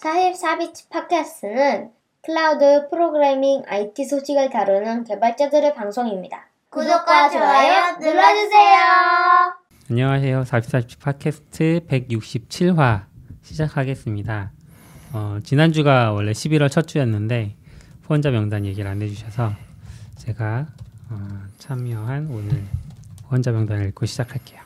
44비치 팟캐스트는 클라우드 프로그래밍 IT 소식을 다루는 개발자들의 방송입니다. 구독과 좋아요 눌러주세요. 안녕하세요. 44비치 팟캐스트 167화 시작하겠습니다. 어, 지난주가 원래 11월 첫 주였는데 후원자 명단 얘기를 안 해주셔서 제가 어, 참여한 오늘 후원자 명단을 읽고 시작할게요.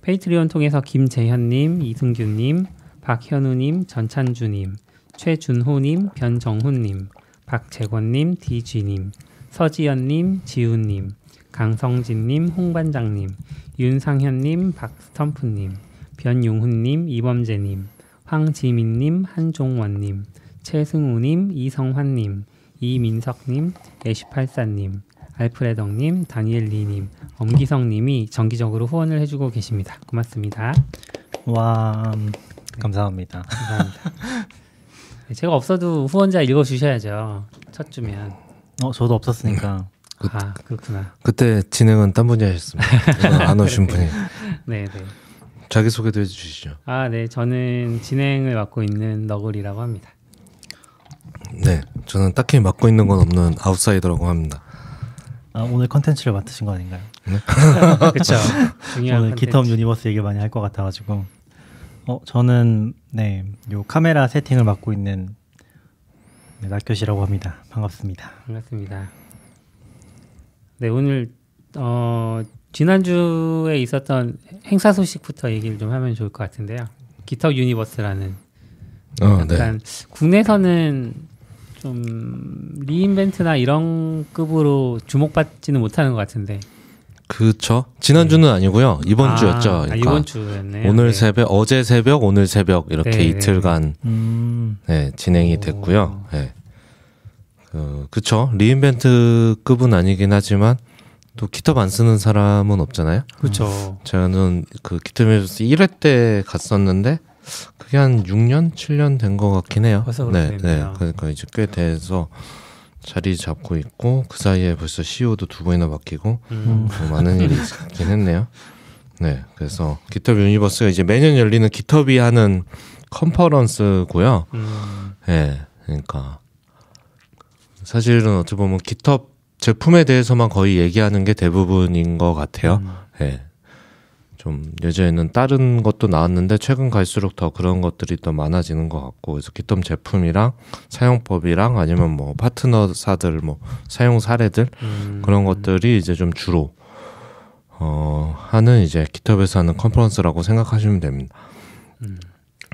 페이트리온 통해서 김재현님, 이승규님, 박현우님, 전찬주님, 최준호님, 변정훈님, 박재권님, 디쥐님, 서지연님, 지훈님, 강성진님, 홍반장님, 윤상현님, 박스텀프님, 변용훈님, 이범재님, 황지민님, 한종원님, 최승우님, 이성환님, 이민석님, 애쉬팔사님, 알프레덕님, 다니엘리님, 엄기성님이 정기적으로 후원을 해주고 계십니다. 고맙습니다. 와 음, 감사합니다. 감사합니다. 네, 제가 없어도 후원자 읽어 주셔야죠. 첫 주면. 어 저도 없었으니까 아 그렇구나. 그때 진행은 딴 분이 하셨습니다. 안 오신 분이 네, 네. 자기 소개도 해 주시죠. 아, 네. 저는 진행을 맡고 있는 너굴이라고 합니다. 네, 저는 딱히 맡고 있는 건 없는 아웃사이더라고 합니다. 아, 오늘 컨텐츠를 맡으신 거 아닌가요? 그렇죠. 중요한 오늘 컨텐츠. GitHub Universe 얘기 많이 할 것 같아 가지고 어 저는 네 요 카메라 세팅을 맡고 있는 네, 낙교시라고 합니다. 반갑습니다. 반갑습니다. 네, 오늘 어 지난주에 있었던 행사 소식부터 얘기를 좀 하면 좋을 것 같은데요. GitHub Universe라는 어, 네. 약간 국내에서는 좀 re:Invent나 이런 급으로 주목받지는 못하는 것 같은데 그쵸. 지난주는 아니고요. 이번 아, 주였죠. 아, 그러니까 이번 주였네요. 오늘 네. 새벽, 어제 새벽, 오늘 새벽 이렇게 네, 네, 이틀간 음 네, 진행이 오. 됐고요. 네. 그, 그쵸. re:Invent급은 아니긴 하지만 또 GitHub 안 쓰는 사람은 없잖아요. 그렇죠. 저는 그 GitHub Universe 1회 때 갔었는데 그게 한 6년, 7년 된 것 같긴 해요. 네, 네. 그러니까 이제 꽤 돼서 자리 잡고 있고 그 사이에 벌써 CEO도 두 번이나 바뀌고 음. 뭐 많은 일이 있긴 했네요. 네, 그래서 GitHub Universe가 이제 매년 열리는 GitHub이 하는 컨퍼런스고요. 음. 네, 그러니까 사실은 어떻게 보면 GitHub 제품에 대해서만 거의 얘기하는 게 대부분인 것 같아요. 음. 예. 좀 예전에는 다른 것도 나왔는데 최근 갈수록 더 그런 것들이 더 많아지는 것 같고 그래서 기텀 제품이랑 사용법이랑 아니면 뭐 파트너사들 뭐 사용 사례들 음. 그런 것들이 이제 좀 주로 어 하는 이제 기톱에서 하는 컨퍼런스라고 생각하시면 됩니다.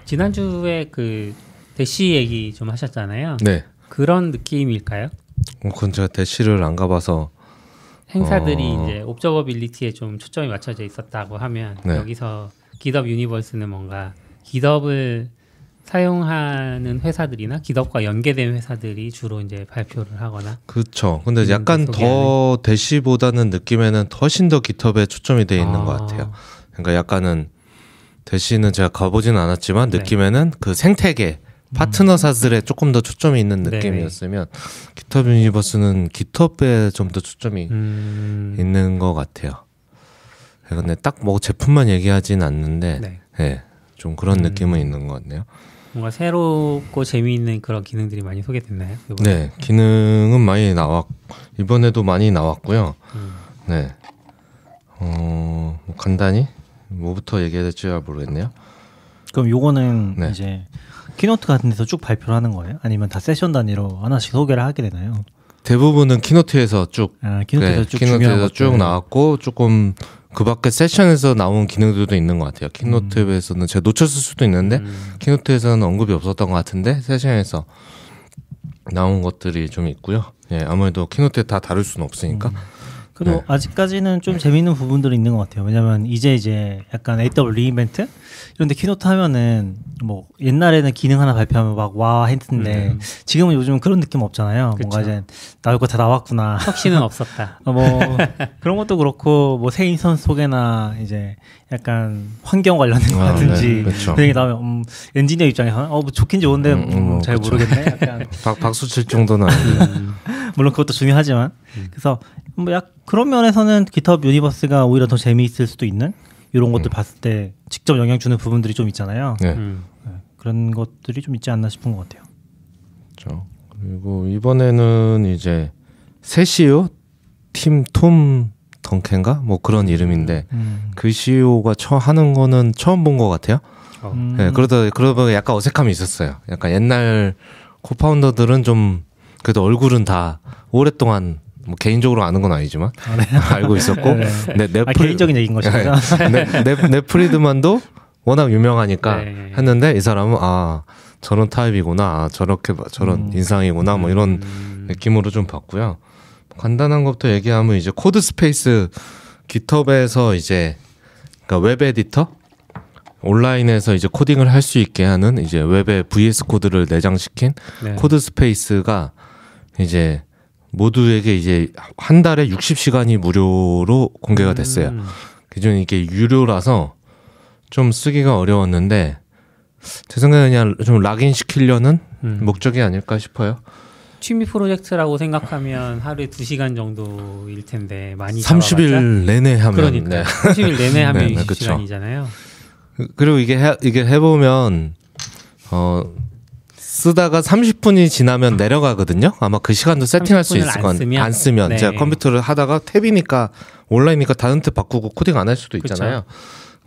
지난주에 그 대시 얘기 좀 하셨잖아요. 네. 그런 느낌일까요? 어, 그건 제가 DASH를 안 가봐서 행사들이 어. 이제 observability에 좀 초점이 맞춰져 있었다고 하면 네. 여기서 GitHub Universe는 뭔가 GitHub을 사용하는 회사들이나 GitHub과 연계된 회사들이 주로 이제 발표를 하거나 그렇죠. 근데 음, 약간. 더 DASH보다는 느낌에는 훨씬 더 GitHub에 초점이 돼 있는 아. 것 같아요. 그러니까 약간은 DASH는 제가 가보지는 않았지만 네. 느낌에는 그 생태계 파트너사들에 조금 더 초점이 있는 네네. 느낌이었으면 기톱 유니버스는 기톱에 좀 더 초점이 음, 있는 것 같아요. 예, 근데 딱 뭐 제품만 얘기하진 않는데, 네. 예, 좀 그런 음. 느낌은 있는 것 같네요. 뭔가 새롭고 재미있는 그런 기능들이 많이 소개됐나요? 이번에? 네, 기능은 많이 나왔, 이번에도 많이 나왔고요. 음. 네. 어, 뭐 간단히 뭐부터 얘기해야 될지 잘 모르겠네요. 그럼 요거는 네. 이제 keynote 같은 데서 쭉 발표를 하는 거예요? 아니면 다 세션 단위로 하나씩 소개를 하게 되나요? 대부분은 keynote에서 쭉, 아 keynote에서 네, 쭉 keynote에서 쭉. 나왔고 조금 그 밖에 세션에서 나온 기능들도 있는 것 같아요. keynote에서는 제가 놓쳤을 수도 있는데 음. keynote에서는 언급이 없었던 것 같은데 세션에서 나온 것들이 좀 있고요. 예, 아무래도 keynote에 다 다룰 수는 없으니까. 그리고 네. 아직까지는 좀 재미있는 부분들이 있는 것 같아요. 왜냐면 이제 이제 약간 AWS re:Invent 이런데 keynote 하면은 뭐 옛날에는 기능 하나 발표하면 막 와 했는데 음. 지금은 요즘 그런 느낌 없잖아요. 그쵸. 뭔가 이제 나올 거 다 나왔구나. 혁신은 없었다. 어, 뭐 그런 것도 그렇고 뭐 새 instance 소개나 이제 약간 환경 관련된 아, 거라든지 네, 그쵸. 그런 게 나오면 음, 엔지니어 입장에서는 어뭐 좋긴 좋은데 음, 음, 음, 잘 그쵸. 모르겠네. 약간 박, 박수 칠 정도는. 음. 물론 그것도 중요하지만 그래서 뭐 약 그런 면에서는 GitHub Universe가 오히려 더 재미있을 수도 있는 이런 것들 봤을 때 직접 영향 주는 부분들이 좀 있잖아요. 네. 음. 그런 것들이 좀 있지 않나 싶은 것 같아요. 그렇죠. 그리고 이번에는 이제 새 CEO 팀 톰 돔켄가 뭐 그런 이름인데 음. 그 CEO가 처 하는 거는 처음 본 것 같아요. 어. 음. 네, 그러다 그러다 약간 어색함이 있었어요. 약간 옛날 co-founder들은 좀 그래도 얼굴은 다 오랫동안 뭐 개인적으로 아는 건 아니지만 알고 있었고 네. 네, 네, 아, 개인적인 얘기인 것이죠. 네, 네, Nat Friedman도 워낙 유명하니까 네. 했는데 이 사람은 아 저런 타입이구나 아, 저렇게 봐- 저런 음. 인상이구나 뭐 이런 음. 느낌으로 좀 봤고요. 간단한 것부터 얘기하면 이제 Codespaces GitHub에서 이제 그러니까 웹 에디터 온라인에서 이제 코딩을 할 수 있게 하는 이제 웹에 VS Code를 내장시킨 네. Codespaces가 이제 모두에게 이제 한 달에 60시간이 무료로 공개가 됐어요. 음. 기존에 이게 유료라서 좀 쓰기가 어려웠는데 제 생각에 그냥 좀 lock-in 시키려는 음. 목적이 아닐까 싶어요. 취미 프로젝트라고 생각하면 하루에 2시간 정도일 텐데 많이 잡아봤자? 30일 내내 하면 그러니까 네. 30일 내내 하면 네, 네, 그쵸. 60시간이잖아요. 그리고 이게 해, 이게 해 보면 어 쓰다가 30분이 지나면 내려가거든요. 아마 그 시간도 세팅할 수 30분을 있을 안건 쓰면? 안 쓰면 네. 제가 컴퓨터를 하다가 탭이니까 온라인이니까 다른 탭 바꾸고 코딩 안 할 수도 있잖아요. 그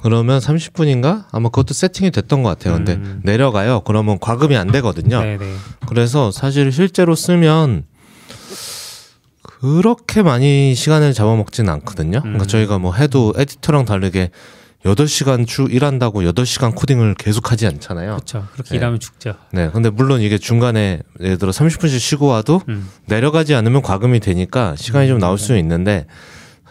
러면 30분인가 아마 그것도 세팅이 됐던 것 같아요. 근데 음. 내려가요. 그러면 과금이 안 되거든요. 네네. 그래서 사실 실제로 쓰면 그렇게 많이 시간을 잡아먹지는 않거든요. 그러니까 음. 저희가 뭐 해도 에디터랑 다르게 8시간 주 일한다고 8시간 코딩을 계속 하지 않잖아요. 그렇죠. 그렇게 네. 일하면 죽죠. 네. 근데 물론 이게 중간에 예를 들어 30분씩 쉬고 와도 음. 내려가지 않으면 과금이 되니까 시간이 좀 나올 수 있는데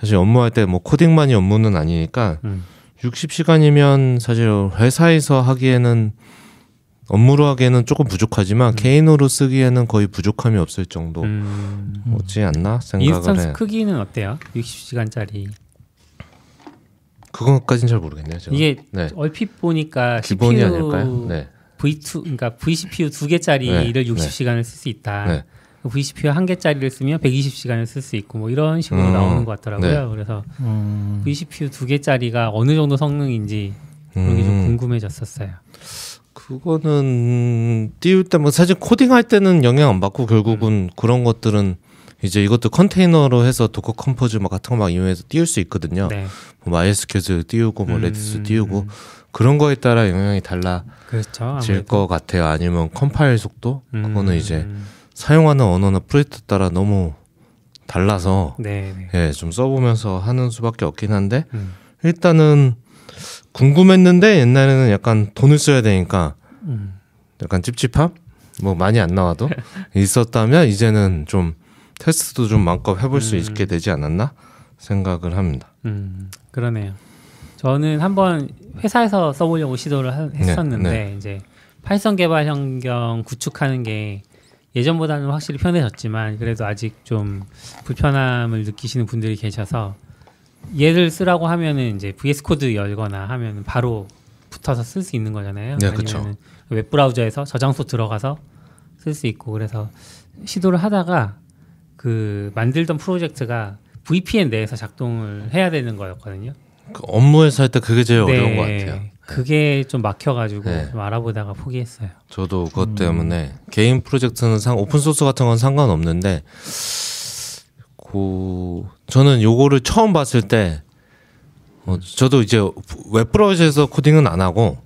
사실 업무할 때 뭐 코딩만이 업무는 아니니까 음. 60시간이면 사실 회사에서 하기에는 업무로 하기에는 조금 부족하지만 개인으로 쓰기에는 거의 부족함이 없을 정도 음. 오지 않나 생각을 instance 해. 크기는 어때요? 60시간짜리. 그것까지는 잘 모르겠네요. 제가. 이게 네. 얼핏 보니까 기본이 CPU 아닐까요? 네. V2 그러니까 VCPU 두 개짜리를 네, 60시간을 쓸 수 있다. 네. VCPU 한 개짜리를 쓰면 120시간을 쓸 수 있고 뭐 이런 식으로 음, 나오는 것 같더라고요. 네. 그래서 음. VCPU 두 개짜리가 어느 정도 성능인지 그런 게좀 음, 궁금해졌었어요. 그거는 띄울 때 뭐 사실 코딩할 때는 영향 안 받고 음. 결국은 그런 것들은 이제 이것도 컨테이너로 해서 Docker Compose 막 같은 거 막 이용해서 띄울 수 있거든요. 네. 뭐 MySQL 띄우고 뭐 음. Redis 띄우고 그런 거에 따라 영향이 달라질 그렇죠. 것 같아요. 아니면 컴파일 속도 그거는 음, 이제 사용하는 언어나 프로젝트 따라 너무 달라서 네, 네. 예, 좀 써보면서 하는 수밖에 없긴 한데 음. 일단은 궁금했는데 옛날에는 약간 돈을 써야 되니까 음. 약간 찝찝함 뭐 많이 안 나와도 있었다면 이제는 좀 테스트도 좀 마음껏 해볼 수 음. 있게 되지 않았나 생각을 합니다. 음, 그러네요. 저는 한번 회사에서 써보려고 시도를 하- 했었는데 네. 이제 Python 개발 환경 구축하는 게 예전보다는 확실히 편해졌지만 그래도 아직 좀 불편함을 느끼시는 분들이 계셔서 얘를 쓰라고 하면은 이제 VS Code 열거나 하면 바로 붙어서 쓸 수 있는 거잖아요. 네, 그쵸. 웹 브라우저에서 저장소 들어가서 쓸 수 있고 그래서 시도를 하다가 그 만들던 프로젝트가 VPN 내에서 작동을 해야 되는 거였거든요. 그 업무에서 할 때 그게 제일 어려운 것 같아요. 네. 그게 좀 막혀가지고 네. 좀 알아보다가 포기했어요. 저도 그것 때문에 개인 프로젝트는 상 오픈 소스 같은 건 상관없는데 그 저는 요거를 처음 봤을 때 어, 저도 이제 웹 브라우저에서 코딩은 안 하고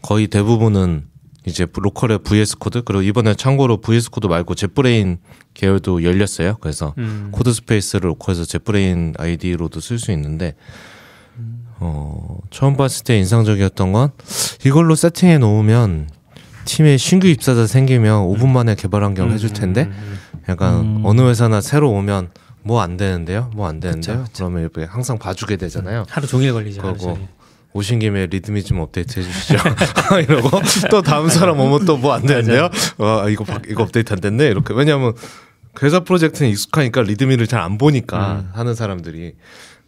거의 대부분은 이제 로컬의 VS Code 그리고 이번에 참고로 VS Code 말고 JetBrains 계열도 열렸어요. 그래서 음. Codespaces를 로컬에서 JetBrains IDE로도 쓸 수 있는데 어, 처음 봤을 때 인상적이었던 건 이걸로 세팅해 놓으면 팀에 신규 입사자 생기면 5분 만에 개발 환경 해줄 텐데 음, 약간 음. 어느 회사나 새로 오면 뭐 안 되는데요? 뭐 안 되는데요? 그쵸, 그러면 이렇게 항상 봐주게 되잖아요. 하루 종일 걸리죠. 종일. 오신 김에 README 좀 업데이트 해주시죠. 이러고 또 다음 사람 오면 또 뭐 안 되는데요? 와 이거 바- 이거 업데이트 안 됐네 이렇게 왜냐하면 회사 프로젝트는 익숙하니까 README를 잘 안 보니까 음. 하는 사람들이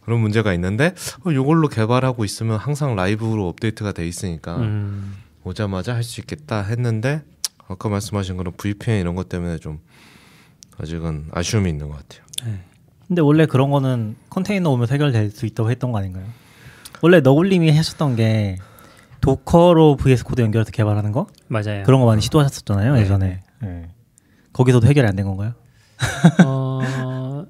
그런 문제가 있는데 어, 이걸로 개발하고 있으면 항상 라이브로 업데이트가 돼 있으니까 음, 오자마자 할 수 있겠다 했는데 아까 말씀하신 그런 VPN 이런 것 때문에 좀 아직은 아쉬움이 있는 것 같아요. 근데 원래 그런 거는 컨테이너 오면 해결될 수 있다고 했던 거 아닌가요? 원래 너굴님이 하셨던 게 도커로 VS 코드 연결해서 개발하는 거 맞아요. 그런 거 많이 시도하셨었잖아요 네. 예전에. 예. 거기서도 해결이 안 된 건가요? 어,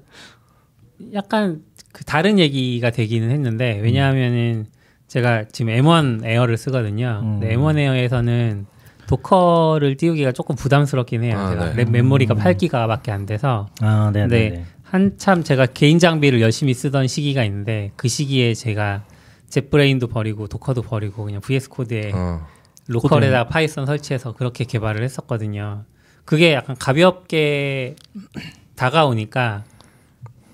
약간 그 다른 얘기가 되기는 했는데 왜냐하면은 제가 지금 M1 에어를 쓰거든요. 음. 근데 M1 에어에서는 Docker를 띄우기가 조금 부담스럽긴 해요. 아, 제가 네. 램 메모리가 음. 8기가밖에 안 돼서 아, 네, 네. 네. 네. 한참 제가 개인 장비를 열심히 쓰던 시기가 있는데 그 시기에 제가 JetBrains도 버리고 Docker도 버리고 그냥 VS Code에 어. 로컬에다 Python 설치해서 그렇게 개발을 했었거든요. 그게 약간 가볍게 다가오니까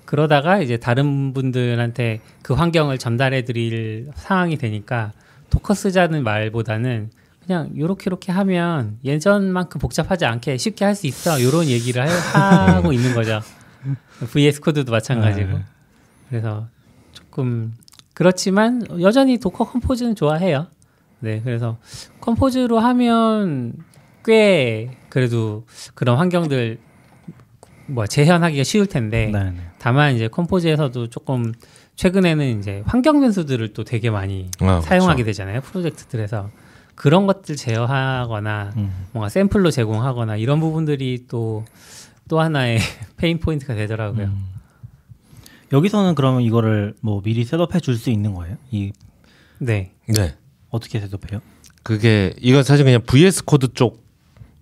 그러다가 이제 다른 분들한테 그 환경을 전달해 드릴 상황이 되니까 Docker 쓰자는 말보다는 그냥 요렇게 요렇게 하면 예전만큼 복잡하지 않게 쉽게 할 수 있어. 요런 얘기를 하- 하고 있는 거죠. VS Code도 마찬가지고. 네. 그래서 조금 그렇지만 여전히 Docker Compose는 좋아해요. 네, 그래서 Compose로 하면 꽤 그래도 그런 환경들 뭐 재현하기가 쉬울 텐데 네, 네. 다만 이제 Compose에서도 조금 최근에는 이제 환경 변수들을 또 되게 많이 아, 사용하게 그렇죠. 되잖아요 프로젝트들에서 그런 것들 제어하거나 음. 뭔가 샘플로 제공하거나 이런 부분들이 또 또 하나의 pain point가 되더라고요. 음. 여기서는 그러면 이거를 뭐 미리 setup해 줄 수 있는 거예요? 이 네, 네. 어떻게 setup해요? 그게 이건 사실 그냥 VS Code 쪽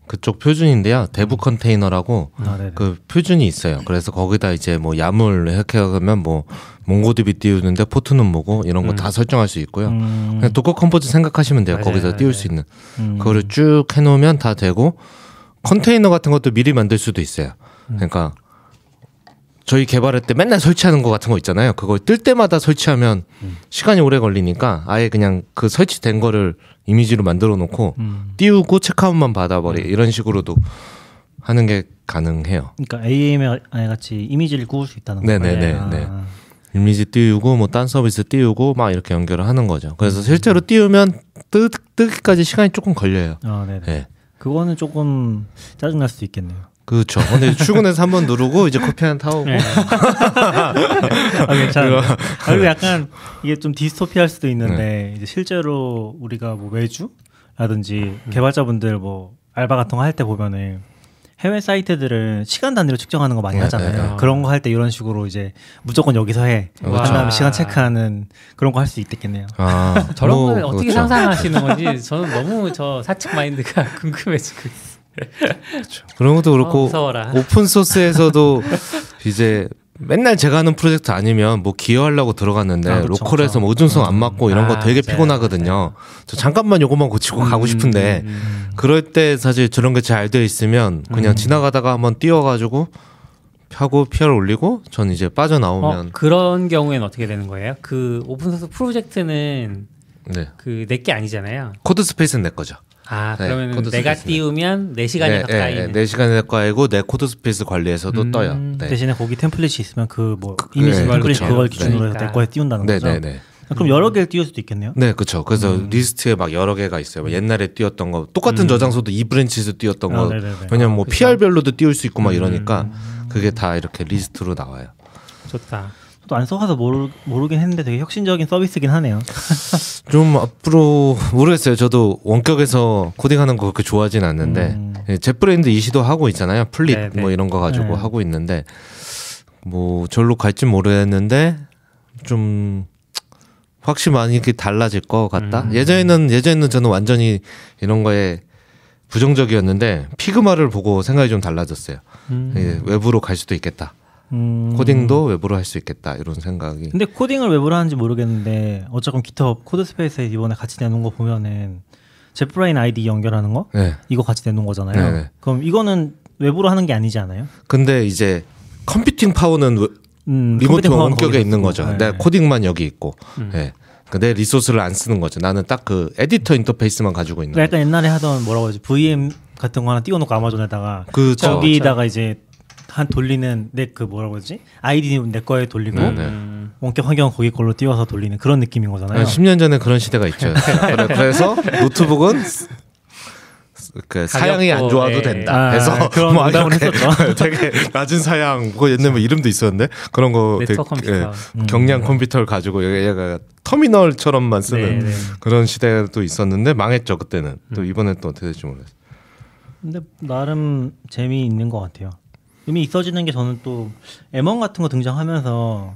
그쪽 표준인데요. Dev Container라고 아, 네. 그 표준이 있어요. 그래서 거기다 이제 뭐 YAML 이렇게 하면 뭐 MongoDB 띄우는데 포트는 뭐고 이런 거 다 설정할 수 있고요. 음, 그냥 Docker Compose 생각하시면 돼요. 맞아요, 거기서 맞아요. 띄울 수 있는 음. 그거를 쭉 해놓으면 다 되고 컨테이너 같은 것도 미리 만들 수도 있어요. 그러니까 저희 개발할 때 맨날 설치하는 거 같은 거 있잖아요. 그걸 뜰 때마다 설치하면 시간이 오래 걸리니까 아예 그냥 그 설치된 거를 이미지로 만들어 놓고 음. 띄우고 체크아웃만 받아버리 이런 식으로도 하는 게 가능해요. 그러니까 AM에 같이 이미지를 구울 수 있다는 거예요. 네네네, 아. 네. 이미지 띄우고 뭐 딴 서비스 띄우고 막 이렇게 연결을 하는 거죠. 그래서 실제로 띄우면 뜨, 뜨기까지 시간이 조금 걸려요. 아, 네네. 네. 그거는 조금 짜증 날 수도 있겠네요. 그렇죠. 근데 출근해서 한 번 누르고 이제 커피 한 타오고 네. 아, 괜찮아요. 아, 그리고 약간 이게 좀 디스토피할 수도 있는데 이제 실제로 우리가 뭐 외주라든지 개발자분들 뭐 알바 같은 거 할 때 보면은 해외 사이트들은 시간 단위로 측정하는 거 많이 네, 하잖아요. 네. 그런 거 할 때 이런 식으로 이제 무조건 여기서 해. 그렇죠. 한 다음에 와. 시간 체크하는 그런 거 할 수 있겠네요. 아, 저런 뭐, 걸 어떻게 그렇죠. 상상하시는 건지 저는 너무 저 사측 마인드가 궁금해지고 있어요. 그런 것도 어, 그렇고 무서워라. 오픈 소스에서도 이제 맨날 제가 하는 프로젝트 아니면 뭐 기여하려고 들어갔는데 아, 그쵸, 로컬에서 그쵸. 뭐 의존성 안 맞고 이런 거 아, 되게 맞아요. 피곤하거든요. 저 잠깐만 요거만 고치고 가고 싶은데 음, 음. 그럴 때 사실 저런 게 잘 돼 있으면 그냥 음. 지나가다가 한번 띄워가지고 하고 PR 올리고 전 이제 어, 빠져나오면 그런 경우에는 어떻게 되는 거예요? 그 오픈소스 프로젝트는 네 그 내 게 아니잖아요. Codespace는 내 거죠. 아 네, 그러면 코드 내가. 띄우면 내 시간이 까이. 네, 내 시간에 거이고 내 Codespace 관리에서도 음. 떠요. 네. 대신에 거기 템플릿이 있으면 그뭐 그- 이미지 네, 템플릿 그쵸. 그걸 네. 기준으로 해서 내 그러니까. 거에 띄운다는 거죠. 네네네. 아, 그럼 여러 개를 띄울 수도 있겠네요. 네, 그렇죠. 그래서 음. 리스트에 막 여러 개가 있어요. 뭐 옛날에 띄웠던 거, 똑같은 저장소도 이 브랜치에서 띄웠던 아, 거. 네네네. 왜냐면 뭐 그쵸. PR별로도 띄울 수 있고 막 이러니까 음. 그게 다 이렇게 리스트로 나와요. 좋다. 저도 안 써봐서 모르, 모르긴 했는데 되게 혁신적인 서비스긴 하네요. 좀 앞으로 모르겠어요. 저도 원격에서 코딩하는 거 그렇게 좋아하진 않는데 음. 예, JetBrains도 이 시도 하고 있잖아요. Fleet 네, 네. 뭐 이런 거 가지고 네. 하고 있는데 뭐 절로 갈진 모르겠는데 좀 확실히 많이 이렇게 달라질 것 같다. 음. 예전에는 예전에는 저는 완전히 이런 거에 부정적이었는데 Figma를 보고 생각이 좀 달라졌어요. 음. 예, 웹으로 갈 수도 있겠다. 음. 코딩도 웹으로 할 수 있겠다 이런 생각이. 근데 코딩을 웹으로 하는지 모르겠는데 어쨌건 GitHub Codespaces에 이번에 같이 내놓은 거 보면은 JetBrains IDE 연결하는 거 네. 이거 같이 내놓은 거잖아요. 네네. 그럼 이거는 웹으로 하는 게 아니지 않아요? 근데 이제 컴퓨팅 파워는 외- 음, remote 원격에 있는. 거죠. 네. 내 코딩만 여기 있고. 음. 예. 그 내 리소스를 안 쓰는 거죠. 나는 딱 그 에디터 인터페이스만 가지고 있는 그러니까. 약간 옛날에 하던 뭐라고 하지 VM 같은 거 하나 띄워놓고 아마존에다가 그 저- 거기다가 이제 한 돌리는 내 그 뭐라고 하지 아이디 내 거에 돌리고 네, 네. 음. 원격 환경 거기 걸로 띄워서 돌리는 그런 느낌인 거잖아요. 한 10년 전에 그런 시대가 있죠. 그래, 그래서 노트북은 그 사양이 안 좋아도 예. 된다. 아, 그래서 그런 뭐 이렇게 했었죠. 되게 낮은 사양, 그 옛날에 뭐 이름도 있었는데 그런 거 되게 컴퓨터. 예, 경량 컴퓨터를 가지고 얘가 터미널처럼만 쓰는 네, 네. 그런 시대도 있었는데 망했죠 그때는. 또 음. 이번에 또 어떻게 될지 모르겠어요. 근데 나름 재미 있는 것 같아요. 의미 있어지는 게 저는 또 M1 같은 거 등장하면서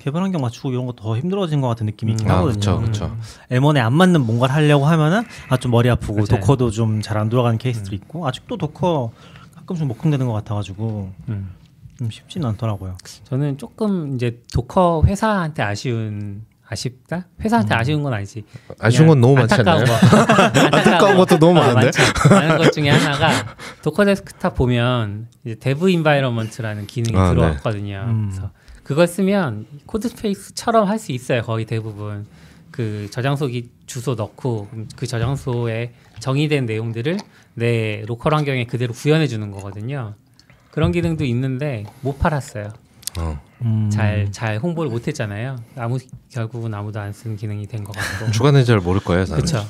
개발 환경 맞추고 이런 거 더 힘들어진 것 같은 느낌이 있긴 아 하거든요. 그렇죠, 그렇죠. M1에 안 맞는 뭔가를 하려고 하면은 아 좀 머리 아프고 맞아요. Docker도 좀 잘 안 돌아가는 케이스도 있고 아직도 Docker 가끔씩 먹통되는 것 같아가지고 음. 좀 쉽지는 않더라고요. 저는 조금 이제 Docker 회사한테 아쉬운 아쉽다? 회사한테 아쉬운 건 아니지. 아쉬운 건 너무 많지 않나요? 거. 안타까운 것도 너무 아, 많은데. 많은 것 중에 하나가 Docker Desktop 보면 이제 dev environment라는 기능이 아, 네. 들어왔거든요. 음. 그래서 그걸 쓰면 Codespaces처럼 할 수 있어요. 거의 대부분 그 저장소 주소 넣고 그 저장소에 정의된 내용들을 내 로컬 환경에 그대로 구현해 주는 거거든요. 그런 기능도 있는데 못 팔았어요. 어. 음. 잘 잘 홍보를 못 했잖아요. 아무 결국은 아무도 안 쓰는 기능이 된 것 같고. 주간에 잘 모를 거예요. 저는. 그렇죠.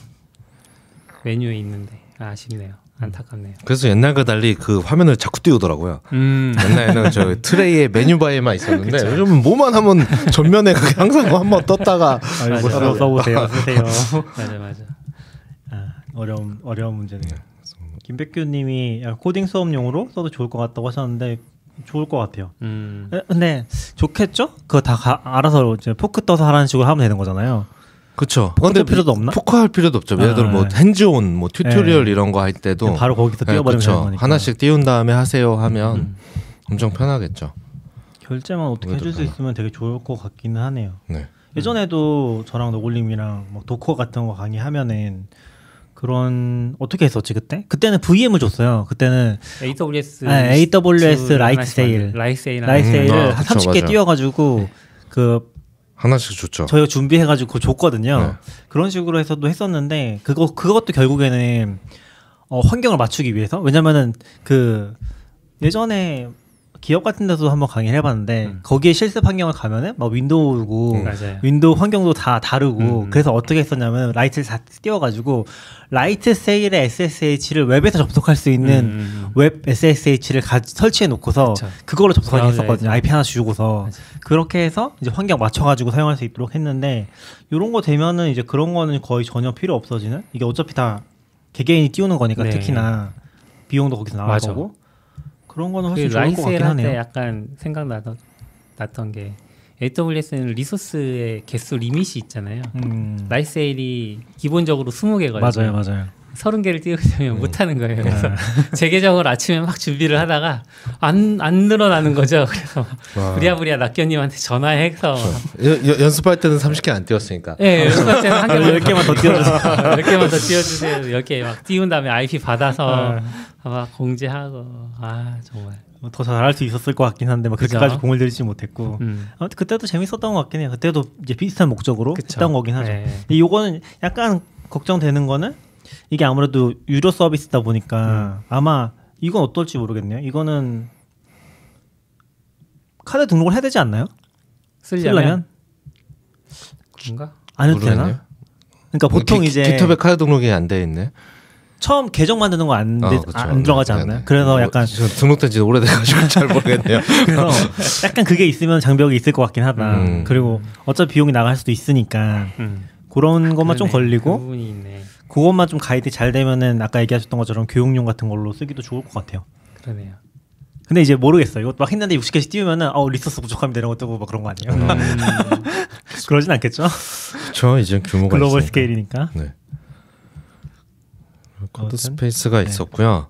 메뉴에 있는데 아쉽네요. 안타깝네요. 그래서 옛날과 달리 그 화면을 자꾸 띄우더라고요. 음. 옛날에는 저 트레이에 메뉴바에만 있었는데 요즘은 뭐만 하면 전면에 항상 한번 떴다가 아이고 맞아. 써- 써보세요, 쓰세요. 맞아 맞아. 아, 어려운 어려운 문제네요. 김백규님이 약간 코딩 수업용으로 써도 좋을 것 같다고 하셨는데 좋을 것 같아요. 음. 에, 근데 좋겠죠? 그거 다 가- 알아서 이제 포크 떠서 하라는 식으로 하면 되는 거잖아요. 그렇죠. 포크 필요도 없나? fork할 필요도 없죠. 예를 들어 뭐 아, hands-on, 뭐 tutorial 네. 이런 거 할 때도 바로 거기서 네, 띄워버리면. 되는 거니까. 하나씩 띄운 다음에 하세요 하면 음. 엄청 편하겠죠. 결제만 어떻게 해줄 수 있으면 되게 좋을 것 같기는 하네요. 네. 예전에도 저랑 너굴님이랑 뭐 Docker 같은 거 강의하면은 그런 어떻게 했었지 그때? 그때는 VM을 줬어요. 그때는 AWS 아, AWS 주 라이트 하나씩 세일. 라이트 세일 라이트 하는- 세일을 아, 한 그쵸, 30개 맞아요. 띄워가지고 그 하나씩 좋죠. 저희가 준비해가지고 줬거든요. 네. 그런 식으로 해서도 했었는데 그거 그것도 결국에는 어, 환경을 맞추기 위해서 왜냐면은 그 예전에 기업 같은 데서 한번 강의를 해봤는데 음. 거기에 실습 환경을 가면은 막 윈도우고 음. 윈도우 환경도 다 다르고 음. 그래서 어떻게 했었냐면 라이트를 다 띄워가지고 Lightsail의 SSH를 웹에서 접속할 수 있는 음, 음. web SSH를 가, 설치해 놓고서 그쵸. 그걸로 접속하게. 했었거든요. IP 하나 주고서 맞아. 그렇게 해서 이제 환경 맞춰가지고 사용할 수 있도록 했는데 이런 거 되면은 이제 그런 거는 거의 전혀 필요 없어지는 이게 어차피 다 개개인이 띄우는 거니까 네. 특히나 비용도 거기서 맞아. 거고 그런 거는 그 훨씬 좋을 것 같긴 하네요. 약간 생각나던 났던 게 AWS는 리소스의 개수 limit이 있잖아요. 음, Lightsail이 기본적으로 20개거든요. 맞아요, 맞아요. 서른 개를 띄우려면 음. 못 하는 거예요. 네. 그래서 제 계정을 아침에 막 준비를 하다가 안 안 늘어나는 거죠. 그래서 와. 부랴부랴 낙견님한테 전화해서 여- 여- 연습할 때는 30개 안 띄웠으니까. 예, 연습할 때는 한 개만 열 개만 더 띄워주세요. 열 개만 더 띄워주세요. 열개막 띄운 다음에 IP 받아서 네. 막 공지하고 아 정말. 뭐더 잘할 수 있었을 것 같긴 한데 뭐 그죠? 그렇게까지 공을 들이지 못했고 음. 아무튼 그때도 재밌었던 것 같긴 해요. 그때도 이제 비슷한 목적으로 그쵸. 했던 거긴 하죠. 네. 근데 요거는 약간 걱정되는 거는 이게 아무래도 유료 서비스다 보니까 아마 이건 어떨지 모르겠네요. 이거는 카드 등록을 해야 되지 않나요? 쓰려면, 쓰려면 그런가? 안 해도 모르겠네요. 되나? 그러니까 보통 기- 이제 깃허브에 카드 등록이 안 돼 있네. 처음 계정 만드는 거안 아, 안. 들어가지 네, 않나요? 네. 그래서 뭐, 약간 저 등록된 지 오래돼가지고 잘 모르겠네요. 그래서 약간 그게 있으면 장벽이 있을 것 같긴 하다. 음. 그리고 어차피 비용이 나갈 수도 있으니까 음. 그런 것만 좀 그러네. 걸리고 그 부분이 있네. 그것만 좀 가이드 잘 되면은 아까 얘기하셨던 것처럼 교육용 같은 걸로 쓰기도 좋을 것 같아요. 그러네요. 근데 이제 모르겠어요. 이거 막 했는데 60개씩 띄우면은 어 리소스 부족합니다 이런 거 뜨고 막 그런 거 아니에요? 음. 그러진 않겠죠? 저 이제 규모가 글로벌 있으니까. 스케일이니까. 네. Codespaces가 네. 있었고요.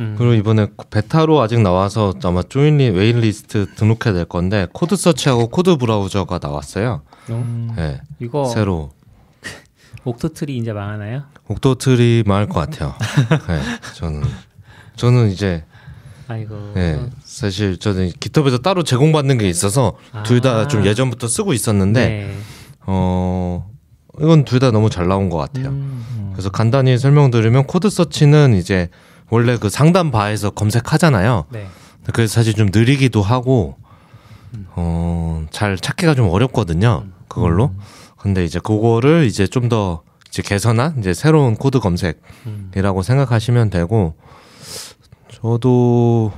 음. 그리고 이번에 베타로 아직 나와서 아마 조인리 waitlist 등록해야 될 건데 code search하고 code browser가 나왔어요. 음. 네, 이거 새로 Octotree 이제 망하나요? Octotree 망할 것 같아요. 네, 저는 저는 이제 아이고. 네, 사실 저는 GitHub에서 따로 제공받는 게 있어서 둘다좀 아. 예전부터 쓰고 있었는데 네. 어 이건 둘 다 너무 잘 나온 것 같아요. 음. 그래서 간단히 설명드리면 code search는 이제 원래 그 상단 바에서 검색하잖아요. 네. 그래서 사실 좀 느리기도 하고 어, 잘 찾기가 좀 어렵거든요. 그걸로. 근데 이제 그거를 이제 좀 더 이제 개선한 이제 새로운 코드 검색이라고 음. 생각하시면 되고 저도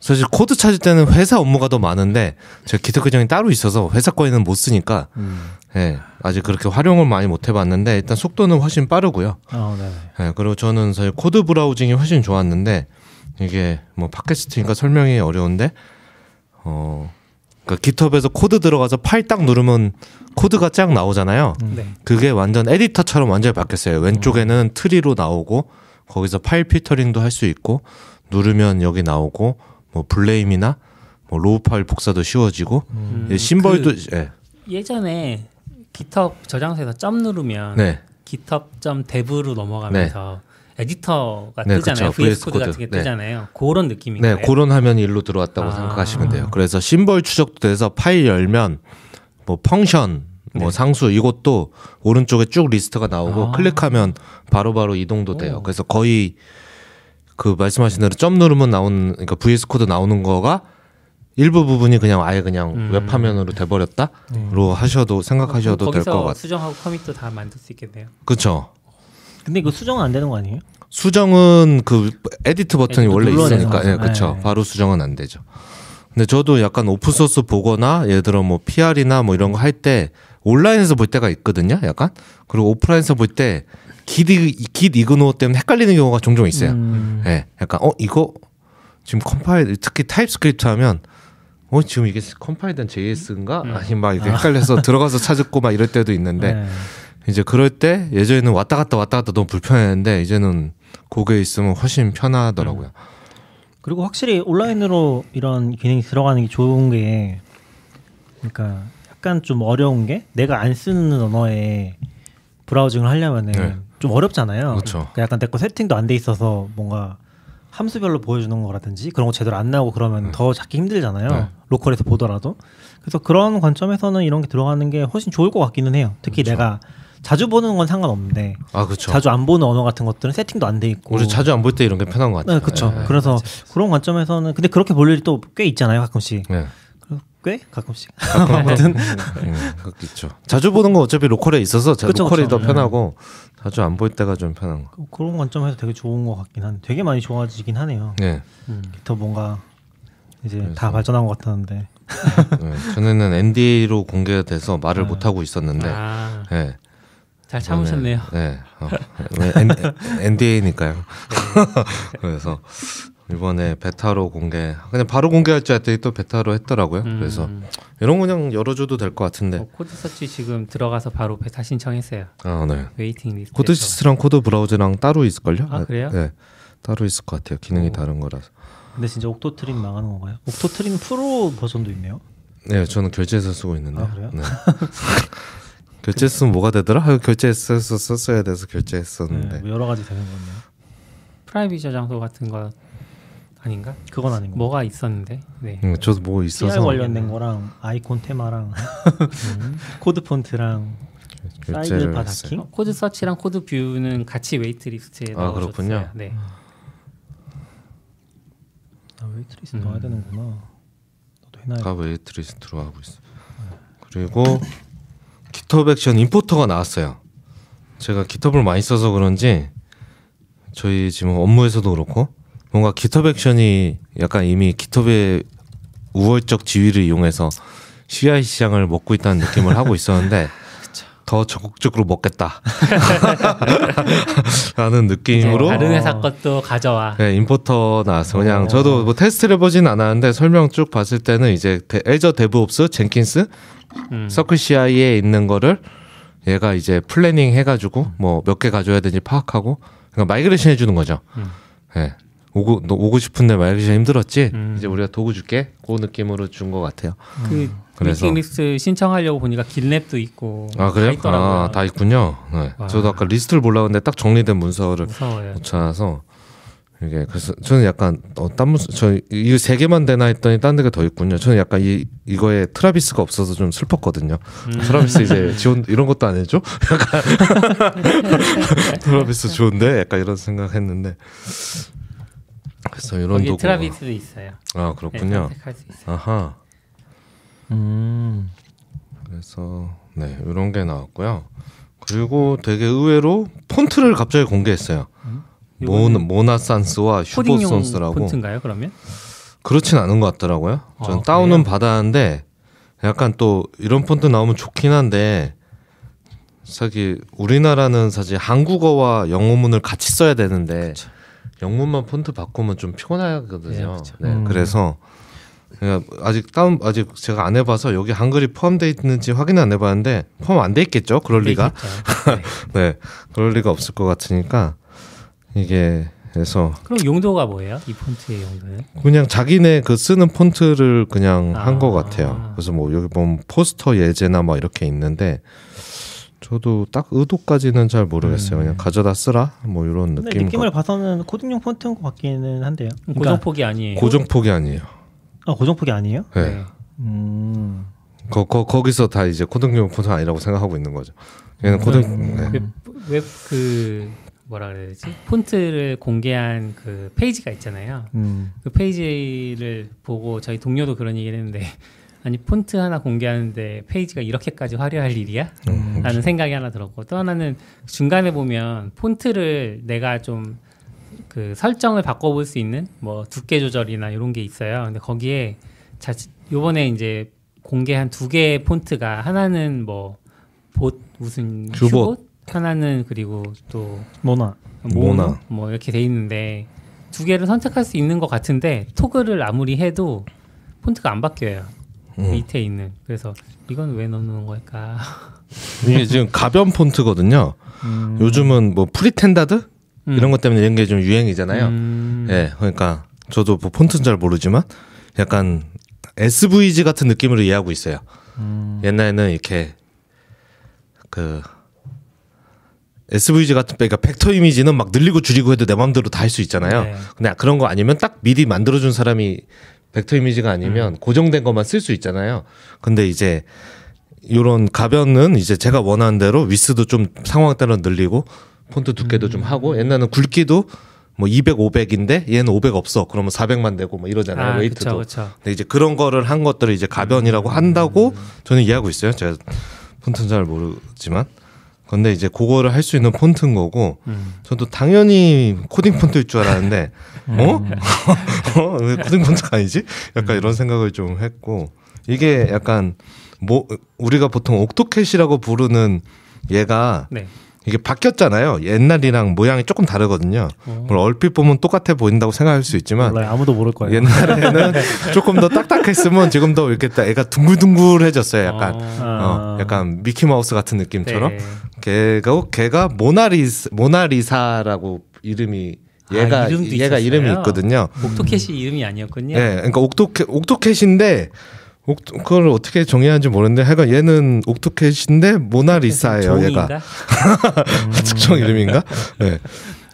사실 코드 찾을 때는 회사 업무가 더 많은데 제가 GitHub 계정이 따로 있어서 회사 거에는 못 쓰니까 음. 예, 아직 그렇게 활용을 많이 못 해봤는데 일단 속도는 훨씬 빠르고요. 어. 예, 그리고 저는 사실 code browsing이 훨씬 좋았는데 이게 뭐 팟캐스트니까 설명이 어려운데 어 그러니까 GitHub에서 코드 들어가서 파일 딱 누르면 코드가 쫙 나오잖아요. 네. 그게 완전 editor처럼 완전히 바뀌었어요. 왼쪽에는 트리로 나오고 거기서 파일 filtering도 할 수 있고 누르면 여기 나오고 뭐 blame이나 뭐 raw 파일 복사도 쉬워지고 음, 예, symbol도 그 예. 예전에 GitHub 저장소에서 점 누르면 네. GitHub.dev로 넘어가면서 editor가 네, 뜨잖아요. 그쵸. VS Code 같은. 게 네. 뜨잖아요. 그런 느낌인 네. 그런 화면이 일로 들어왔다고 아. 생각하시면 돼요. 그래서 심벌 추적도 돼서 파일 열면 뭐 function, 뭐 네. 상수 이것도 오른쪽에 쭉 리스트가 나오고 아. 클릭하면 바로바로 이동도 돼요. 그래서 거의 그 말씀하신 대로 점 누르면 나오는 그러니까 VS Code 나오는 거가 일부 부분이 그냥 아예 그냥 음. 웹 화면으로 돼버렸다로 하셔도 생각하셔도 될 거기서 것 같아요. 수정하고 commit도 다 만들 수 있겠네요. 그렇죠. 근데 이거 수정은 안 되는 거 아니에요? 수정은 그 edit 버튼이 edit 원래 있으니까 예. 그렇죠. 네. 바로 수정은 안 되죠. 근데 저도 약간 open source 보거나 예를 들어 뭐 PR이나 뭐 이런 거 할 때 온라인에서 볼 때가 있거든요. 약간 그리고 오프라인에서 볼 때 git, gitignore 때문에 헷갈리는 경우가 종종 있어요. 음. 예, 약간 어 이거 지금 compile 특히 TypeScript 하면 어 지금 이게 컴파일된 JS인가 음. 아니 막 이렇게 헷갈려서 들어가서 찾고 막 이럴 때도 있는데 네. 이제 그럴 때 예전에는 왔다 갔다 왔다 갔다 너무 불편했는데 이제는 고개 있으면 훨씬 편하더라고요. 그리고 확실히 온라인으로 이런 기능이 들어가는 게 좋은 게 그러니까 약간 좀 어려운 게 내가 안 쓰는 언어에 브라우징을 하려면은 네. 좀 어렵잖아요. 그렇죠. 그러니까 약간 내거 세팅도 안 돼 있어서 뭔가 함수별로 보여주는 거라든지 그런 거 제대로 안 나오고 그러면 네. 더 찾기 힘들잖아요. 네. 로컬에서 보더라도. 그래서 그런 관점에서는 이런 게 들어가는 게 훨씬 좋을 것 같기는 해요. 특히 그렇죠. 내가 자주 보는 건 상관없는데 아 그렇죠. 자주 안 보는 언어 같은 것들은 세팅도 안 돼 있고 우리 자주 안 볼 때 이런 게 편한 것 같아요. 네, 그렇죠. 네. 그래서 그런 관점에서는 근데 그렇게 볼 일이 또 꽤 있잖아요, 가끔씩. 네. 꽤 가끔씩. 아무튼 음, 그렇게 있죠. 자주 보는 건 어차피 로컬에 있어서 자, 그쵸, 로컬이 그쵸. 더 편하고 자주 안 볼 때가 좀 편한 거. 그런 관점에서 되게 좋은 것 같긴 한데 되게 많이 좋아지긴 하네요. 네. 더 뭔가 이제 그래서. 다 발전한 것 같았는데. 네. 전에는 NDA로 공개가 돼서 말을 네. 못 하고 있었는데. 아, 네. 잘 참으셨네요. 네. 어, 왜 NDA니까요. 그래서 이번에 베타로 공개. 그냥 바로 공개할 줄 알았더니 또 베타로 했더라고요. 음, 그래서 이런 거 그냥 열어줘도 될 것 같은데. 어, code search 지금 들어가서 바로 베타 신청했어요. 아, 네. waiting list. code search랑 code browser랑 따로 있을걸요? 아, 그래요? 네. 따로 있을 것 같아요. 기능이 오. 다른 거라서. 근데 진짜 Octotree 망하는 건가요? Octotree Pro 버전도 있네요. 네, 저는 결제해서 쓰고 있는데. 아, 그래요? 네. 결제했으면 뭐가 되더라? 아, 결제했어 썼어야 돼서 결제했었는데. 네, 뭐 여러 가지 되는 거네요. private 저장소 같은 거 아닌가? 그건 아닌 거. 뭐가 있었는데. 네. 음, 저도 뭐 CR 있어서 관련된 거랑 아이콘 테마랑 코드 폰트랑 사이드 결제를 바 했어요. 닫기. 어, 코드 서치랑 코드 뷰는 같이 웨이트 리스트에 아, 넣어줬어요. 그렇군요. 네. 아, 웨이트 리스 음. 넣어야 되는구나. 너도 해놔야 가 웨이트 리스 들어가고 있어. 그리고 깃허브 액션 임포터가 나왔어요. 제가 깃허브를 많이 써서 그런지 저희 지금 업무에서도 그렇고 뭔가 GitHub Action이 약간 이미 GitHub의 우월적 지위를 이용해서 CI 시장을 먹고 있다는 느낌을 하고 있었는데 더 적극적으로 먹겠다 라는 느낌으로 이제 다른 회사 것도 가져와. 네, importer 나왔어. 그냥 어. 저도 뭐 테스트를 해보진 않았는데 설명 쭉 봤을 때는 이제 데- Azure DevOps Jenkins 음. CircleCI에 있는 거를 얘가 이제 planning 해가지고 뭐 몇 개 가져야 되는지 파악하고 그러니까 migration 해주는 거죠. 음. 예. 오고 너 오고 싶은데 migration 힘들었지. 음. 이제 우리가 도구 줄게. 그 느낌으로 준 것 같아요. 그 그래서- 리스트 신청하려고 보니까 GitLab도 있고 아 다 그래요? 있더라고요. 아 다 있군요. 네. 와. 저도 아까 리스트를 보려고 했는데 딱 정리된 문서를 무서워요. 못 찾아서 이게 그래서 저는 약간 어, 딴 문서 저 이거 세 개만 되나 했더니 딴 데가 더 있군요. 저는 약간 이 이거에 Travis가 없어서 좀 슬펐거든요. 음. Travis 이제 지원 이런 것도 안 해줘? 약간 Travis 좋은데 약간 이런 생각했는데 그래서 이런 거기 도구 Travis도 있어요. 아 네, 그렇군요. 선택할 수 있어요. 아하 음. 그래서 네 이런 게 나왔고요. 그리고 되게 의외로 폰트를 갑자기 공개했어요. 모, 이거는 모나산스와 슈퍼선스라고 폰트인가요? 그러면? 그렇진 않은 것 같더라고요. 전 아, 다운은 그래요? 받았는데 약간 또 이런 폰트 나오면 좋긴 한데 사실 우리나라는 사실 한국어와 영어문을 같이 써야 되는데 영문만 폰트 바꾸면 좀 피곤하거든요. 네, 그쵸. 네, 음. 그래서 그냥 아직 다운 아직 제가 안 해봐서 여기 한글이 포함되어 있는지 확인 안 해봤는데 포함 안 돼 있겠죠? 그럴 리가. 네. 네 그럴 리가 없을 것 같으니까 이게 그래서 그럼 용도가 뭐예요? 이 폰트의 용도는? 그냥 자기네 그 쓰는 폰트를 그냥 한 아. 것 같아요. 그래서 뭐 여기 보면 포스터 예제나 뭐 이렇게 있는데 저도 딱 의도까지는 잘 모르겠어요. 그냥 가져다 쓰라 뭐 이런 느낌. 느낌을 봐서는 코딩용 폰트인 것 같기는 한데요. 그러니까, 고정폭이 아니에요. 고정폭이 아니에요. 아, 고정폭이 아니에요? 네. 네. 음. 거, 거, 거기서 다 이제 코딩용 폰트 아니라고 생각하고 있는 거죠. 얘는 코딩 음. 네. 웹그 뭐라 그래야 되지? 폰트를 공개한 그 페이지가 있잖아요. 음. 그 페이지를 보고 저희 동료도 그런 얘기를 했는데 아니 폰트 하나 공개하는데 페이지가 이렇게까지 화려할 일이야? 음. 라는 생각이 하나 들었고 또 하나는 중간에 보면 폰트를 내가 좀 그 설정을 바꿔볼 수 있는 뭐 두께 조절이나 이런 게 있어요. 근데 거기에 자 요번에 이제 공개한 두 개의 폰트가 하나는 뭐 봇 무슨. 슈봇 하나는 그리고 또 Mona. Mona. 뭐 이렇게 돼 있는데 두 개를 선택할 수 있는 것 같은데 toggle을 아무리 해도 폰트가 안 바뀌어요. 음. 밑에 있는 그래서 이건 왜 넣는 걸까? 이게 지금 가변 폰트거든요. 음. 요즘은 뭐 Pretendard 음. 이런 것 때문에 이런 게 좀 유행이잖아요. 음. 예, 그러니까 저도 뭐 폰트는 잘 모르지만 약간 SVG 같은 느낌으로 이해하고 있어요. 음. 옛날에는 이렇게 그 SVG 같은 그러니까 벡터 이미지는 막 늘리고 줄이고 해도 내 마음대로 다 할 수 있잖아요. 네. 근데 그런 거 아니면 딱 미리 만들어준 사람이 벡터 이미지가 아니면 고정된 것만 쓸 수 있잖아요. 근데 이제 요런 가변은 이제 제가 원하는 대로 위스도 좀 상황 따라 늘리고 폰트 두께도 좀 하고 옛날에는 굵기도 뭐 200, 500인데 얘는 500 없어. 그러면 400만 되고 뭐 이러잖아요. 아, 웨이트도. 그쵸, 그쵸. 근데 이제 그런 거를 한 것들을 이제 가변이라고 한다고 저는 이해하고 있어요. 제가 폰트는 잘 모르지만. 근데 이제 그거를 할 수 있는 폰트인 거고 음. 저도 당연히 코딩 폰트일 줄 알았는데 어? 어? 왜 코딩 폰트가 아니지? 약간 이런 생각을 좀 했고 이게 약간 뭐 우리가 보통 Octocat이라고 부르는 얘가 네. 이게 바뀌었잖아요. 옛날이랑 모양이 조금 다르거든요. 어. 얼핏 보면 똑같아 보인다고 생각할 수 있지만 몰라요. 아무도 모를 거예요. 옛날에는 조금 더 딱딱했으면 지금 더 이렇게 딱 애가 둥글둥글해졌어요. 약간 어. 어, 약간 미키 마우스 같은 느낌처럼 네. 걔가 걔가 모나리스 모나리사라고 이름이 얘가 아, 얘가 있었어요? 이름이 있거든요. 옥토캣이 이름이 아니었군요. 예, 그러니까 옥토캐 옥토캣인데 옥, 그걸 어떻게 정의하는지 모르는데 하여간 얘는 옥토캣인데 모나리사예요. 얘가? 특정 이름인가? 네.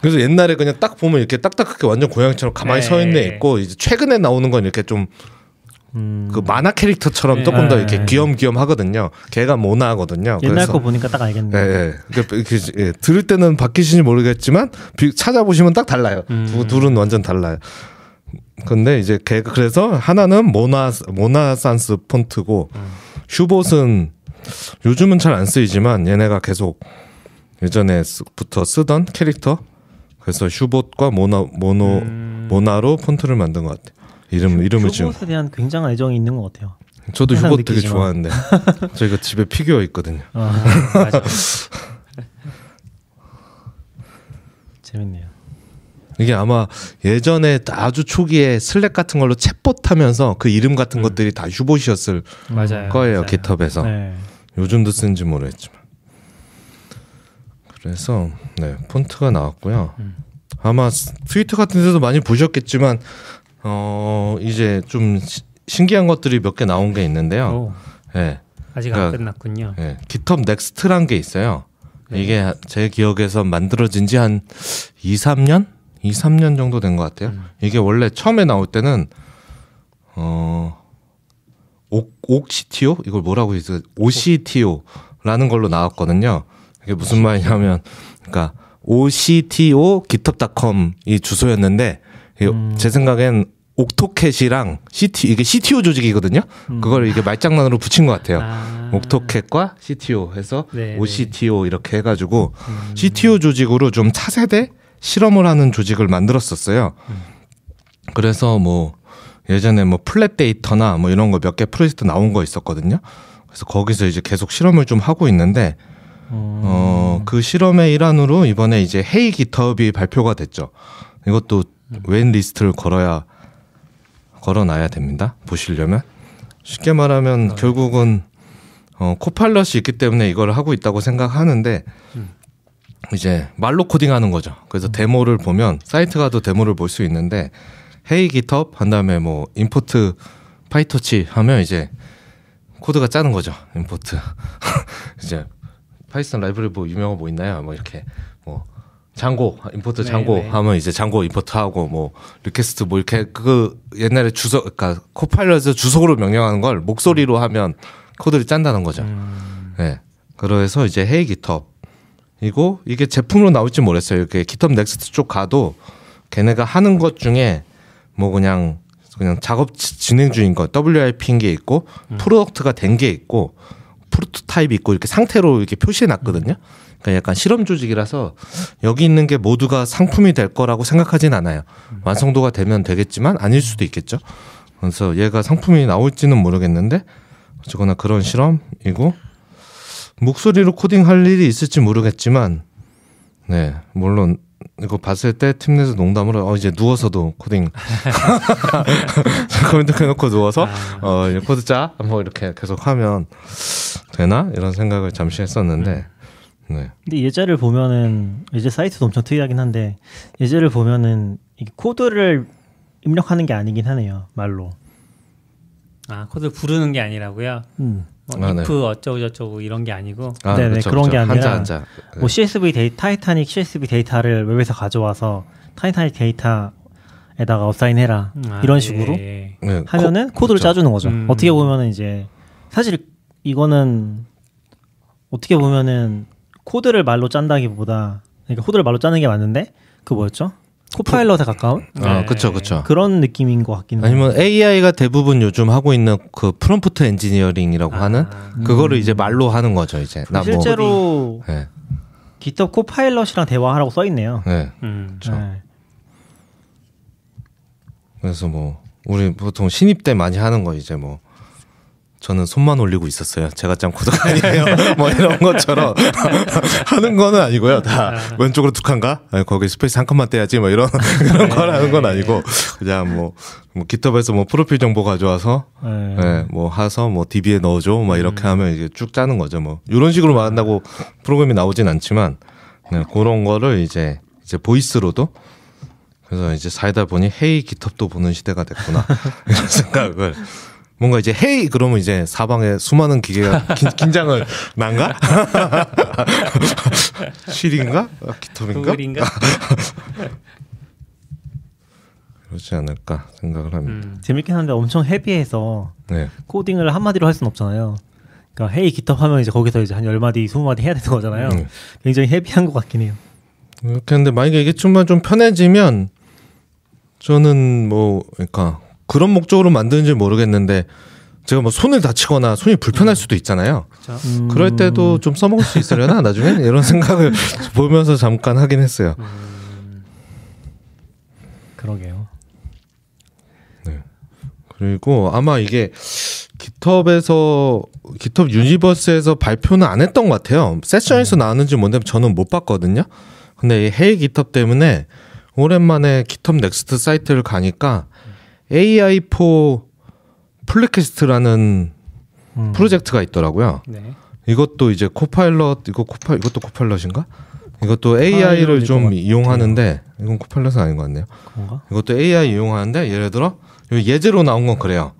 그래서 옛날에 그냥 딱 보면 이렇게 딱딱하게 완전 고양이처럼 가만히 네. 서 있네 있고 이제 최근에 나오는 건 이렇게 좀그 음. 만화 캐릭터처럼 네. 조금 더 네. 이렇게 귀염귀염 하거든요. 걔가 모나거든요. 옛날 그래서 거 보니까 딱 알겠네요. 예, 예. 그러니까 이렇게, 예, 들을 때는 바뀌신지 모르겠지만 비- 찾아보시면 딱 달라요. 음. 두 둘은 완전 달라요. 근데 이제 걔가 그래서 하나는 모나 모나산스 폰트고 음. 슈봇은 요즘은 잘 안 쓰이지만 얘네가 계속 예전에부터 쓰던 캐릭터 그래서 슈봇과 모나 모노 음. 모나로 폰트를 만든 것 같아요. 이름 이름을 지금 쇼봇에 대한 굉장한 애정이 있는 것 같아요. 저도 슈봇 되게 느끼지만. 좋아하는데 저희가 집에 피규어 있거든요. 아. 재밌네요. 이게 아마 예전에 아주 초기에 Slack 같은 걸로 챗봇 하면서 그 이름 같은 음. 것들이 다 Hubot이었을 맞아요. 거예요 맞아요. GitHub에서 네. 요즘도 쓰는지 모르겠지만 그래서 네 폰트가 나왔고요 음. 아마 스- 트위터 같은 데도 많이 보셨겠지만 어 이제 좀 시- 신기한 것들이 몇 개 나온 게 있는데요 오, 예 아직 안 그러니까- 끝났군요. 예, GitHub Next란 게 있어요. 네. 이게 제 기억에서 만들어진 지 한 2, 3년? 2, 3년 정도 된 것 같아요. 음. 이게 원래 처음에 나올 때는 어 옥, 옥 CTO 이걸 뭐라고 해서 OCTO라는 걸로 나왔거든요. 이게 무슨 말이냐면 그러니까 OCTO github.com이 주소였는데 이게 음. 제 생각엔 옥토캣이랑 CT 이게 CTO 조직이거든요. 음. 그걸 이게 말장난으로 붙인 것 같아요. 아. 옥토캣과 CTO 해서 네, OCTO 이렇게 해가지고 음. CTO 조직으로 좀 차세대 실험을 하는 조직을 만들었었어요. 음. 그래서 뭐 예전에 뭐 플랫 데이터나 뭐 이런 거 몇 개 프로젝트 나온 거 있었거든요. 그래서 거기서 이제 계속 실험을 좀 하고 있는데 어, 그 실험의 일환으로 이번에 이제 Hey GitHub이 발표가 됐죠. 이것도 wait list를 걸어야 걸어놔야 됩니다. 보시려면 쉽게 말하면 결국은 어, Copilot이 있기 때문에 이걸 하고 있다고 생각하는데 이제 말로 코딩하는 거죠. 그래서 데모를 보면 사이트 가도 데모를 볼 수 있는데 Hey GitHub 한 다음에 뭐 import PyTorch 하면 이제 코드가 짜는 거죠. import 이제 Python 라이브러리 뭐 유명한 뭐 있나요? 뭐 이렇게 뭐 Django import 네, Django 네. 하면 이제 Django import 하고 뭐 request 뭐 이렇게 그 옛날에 주석 그러니까 Copilot에서 주석으로 명령하는 걸 목소리로 하면 코드를 짠다는 거죠. 네. 그래서 이제 Hey GitHub 이고 이게 제품으로 나올지 모르겠어요. 이렇게 GitHub Next 쪽 가도 걔네가 하는 것 중에 뭐 그냥 그냥 작업 지- 진행 중인 거 WIP인 게 있고 프로덕트가 된 게 있고 프로토타입이 있고 이렇게 상태로 이렇게 표시해 놨거든요. 그러니까 약간 실험 조직이라서 여기 있는 게 모두가 상품이 될 거라고 생각하진 않아요. 완성도가 되면 되겠지만 아닐 수도 있겠죠. 그래서 얘가 상품이 나올지는 모르겠는데 어쨌거나 그런 실험이고 목소리로 코딩할 일이 있을지 모르겠지만 네 물론 이거 봤을 때 팀 내에서 농담으로 어 이제 누워서도 코딩 컴퓨터 켜놓고 누워서 어 이제 코드 짜뭐 이렇게 계속 하면 되나 이런 생각을 잠시 했었는데 네 근데 예제를 보면은 예제 사이트도 엄청 특이하긴 한데 예제를 보면은 이게 코드를 입력하는 게 아니긴 하네요 말로. 아 코드 부르는 게 아니라고요. 음. 뭐 아, 네. if 어쩌고 저쩌고 이런 게 아니고 아, 네네, 그쵸, 그런 그쵸. 게 아니라 한자 한자 뭐 CSV 데이 타이타닉 CSV 데이터를 웹에서 가져와서 타이타닉 데이터에다가 assign 해라 아, 이런 예, 식으로 예. 네, 하면은 코- 코드를 그쵸. 짜주는 거죠. 음. 어떻게 보면은 이제 사실 이거는 어떻게 보면은 코드를 말로 짠다기보다 그러니까 코드를 말로 짜는 게 맞는데 그 뭐였죠? Copilot에 가까운 아 네. 그쵸 그쵸 그런 느낌인 것 같긴 해요. 아니면 AI가 대부분 요즘 하고 있는 그 prompt engineering이라고 하는 아, 그거를 이제 말로 하는 거죠 이제 나뭐 실제로 네, GitHub Copilot이랑 대화하라고 써 있네요. 네. 음. 네. 그래서 뭐 우리 보통 신입 때 많이 하는 거 이제 뭐 저는 손만 올리고 있었어요. 제가 짠 코드가 아니에요. 뭐 이런 것처럼 하는 거는 아니고요. 다 왼쪽으로 두 칸가? 거기 스페이스 한 칸만 떼야지 뭐 이런 걸 하는 건 아니고 그냥 뭐, 뭐 GitHub에서 뭐 프로필 정보 가져와서 네. 예, 뭐 하서 뭐 DB에 넣어줘 막 이렇게 하면 이제 쭉 짜는 거죠. 뭐 이런 식으로 말한다고 프로그램이 나오진 않지만 네, 그런 거를 이제 이제 보이스로도 그래서 이제 살다 보니 헤이 기톱도 보는 시대가 됐구나 이런 생각을 뭔가 이제 헤이 그러면 이제 사방에 수많은 기계가 긴, 긴장을 난가? 실인가? 아, 기톱인가? 그렇지 않을까 생각을 합니다. 음. 재밌긴 한데 엄청 헤비해서 네. 코딩을 한마디로 할 수는 없잖아요. 그러니까 헤이 GitHub 하면 이제 거기서 이제 한 10마디, 20마디 해야 되는 거잖아요. 음. 굉장히 헤비한 것 같긴 해요. 이렇게 했는데 만약에 이게 좀만 좀 편해지면 저는 뭐 그러니까 그런 목적으로 만드는지 모르겠는데 제가 뭐 손을 다치거나 손이 불편할 수도 있잖아요. 음, 그럴 때도 좀 써먹을 수 있으려나 나중에 이런 생각을 보면서 잠깐 하긴 했어요. 그러게요. 그리고 아마 이게 GitHub에서 GitHub Universe에서 발표는 안 했던 것 같아요. 세션에서 나왔는지 뭔데 저는 못 봤거든요. 근데 이 Hey GitHub 때문에 오랜만에 GitHub Next 사이트를 가니까 AI4 플리캐스트라는 음. 프로젝트가 있더라고요. 네. 이것도 이제 Copilot 이거 코파 이것도 Copilot인가? 이것도 AI를 좀것 이용하는데 이건 Copilot은 아닌 것 같네요. 그런가? 이것도 AI 이용하는데 예를 들어 예제로 나온 건 그래요.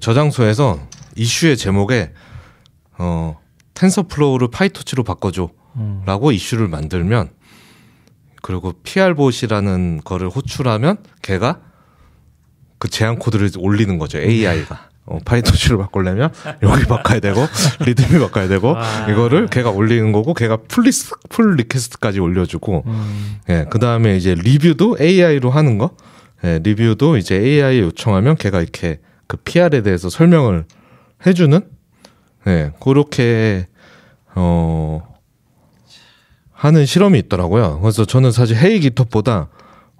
저장소에서 이슈의 제목에 어 TensorFlow를 PyTorch로 바꿔줘라고 음. 이슈를 만들면 그리고 PR봇이라는 거를 호출하면 걔가 그 제안 코드를 올리는 거죠 AI가. 어, PyTorch로 바꾸려면 여기 바꿔야 되고 README 바꿔야 되고 와. 이거를 걔가 올리는 거고 걔가 pull re- pull request까지 올려주고 음. 예, 그 다음에 이제 리뷰도 AI로 하는 거. 예, 리뷰도 이제 AI 요청하면 걔가 이렇게 그 PR에 대해서 설명을 해주는, 예, 그렇게, 어, 하는 실험이 있더라고요. 그래서 저는 사실 헤이 기톱보다,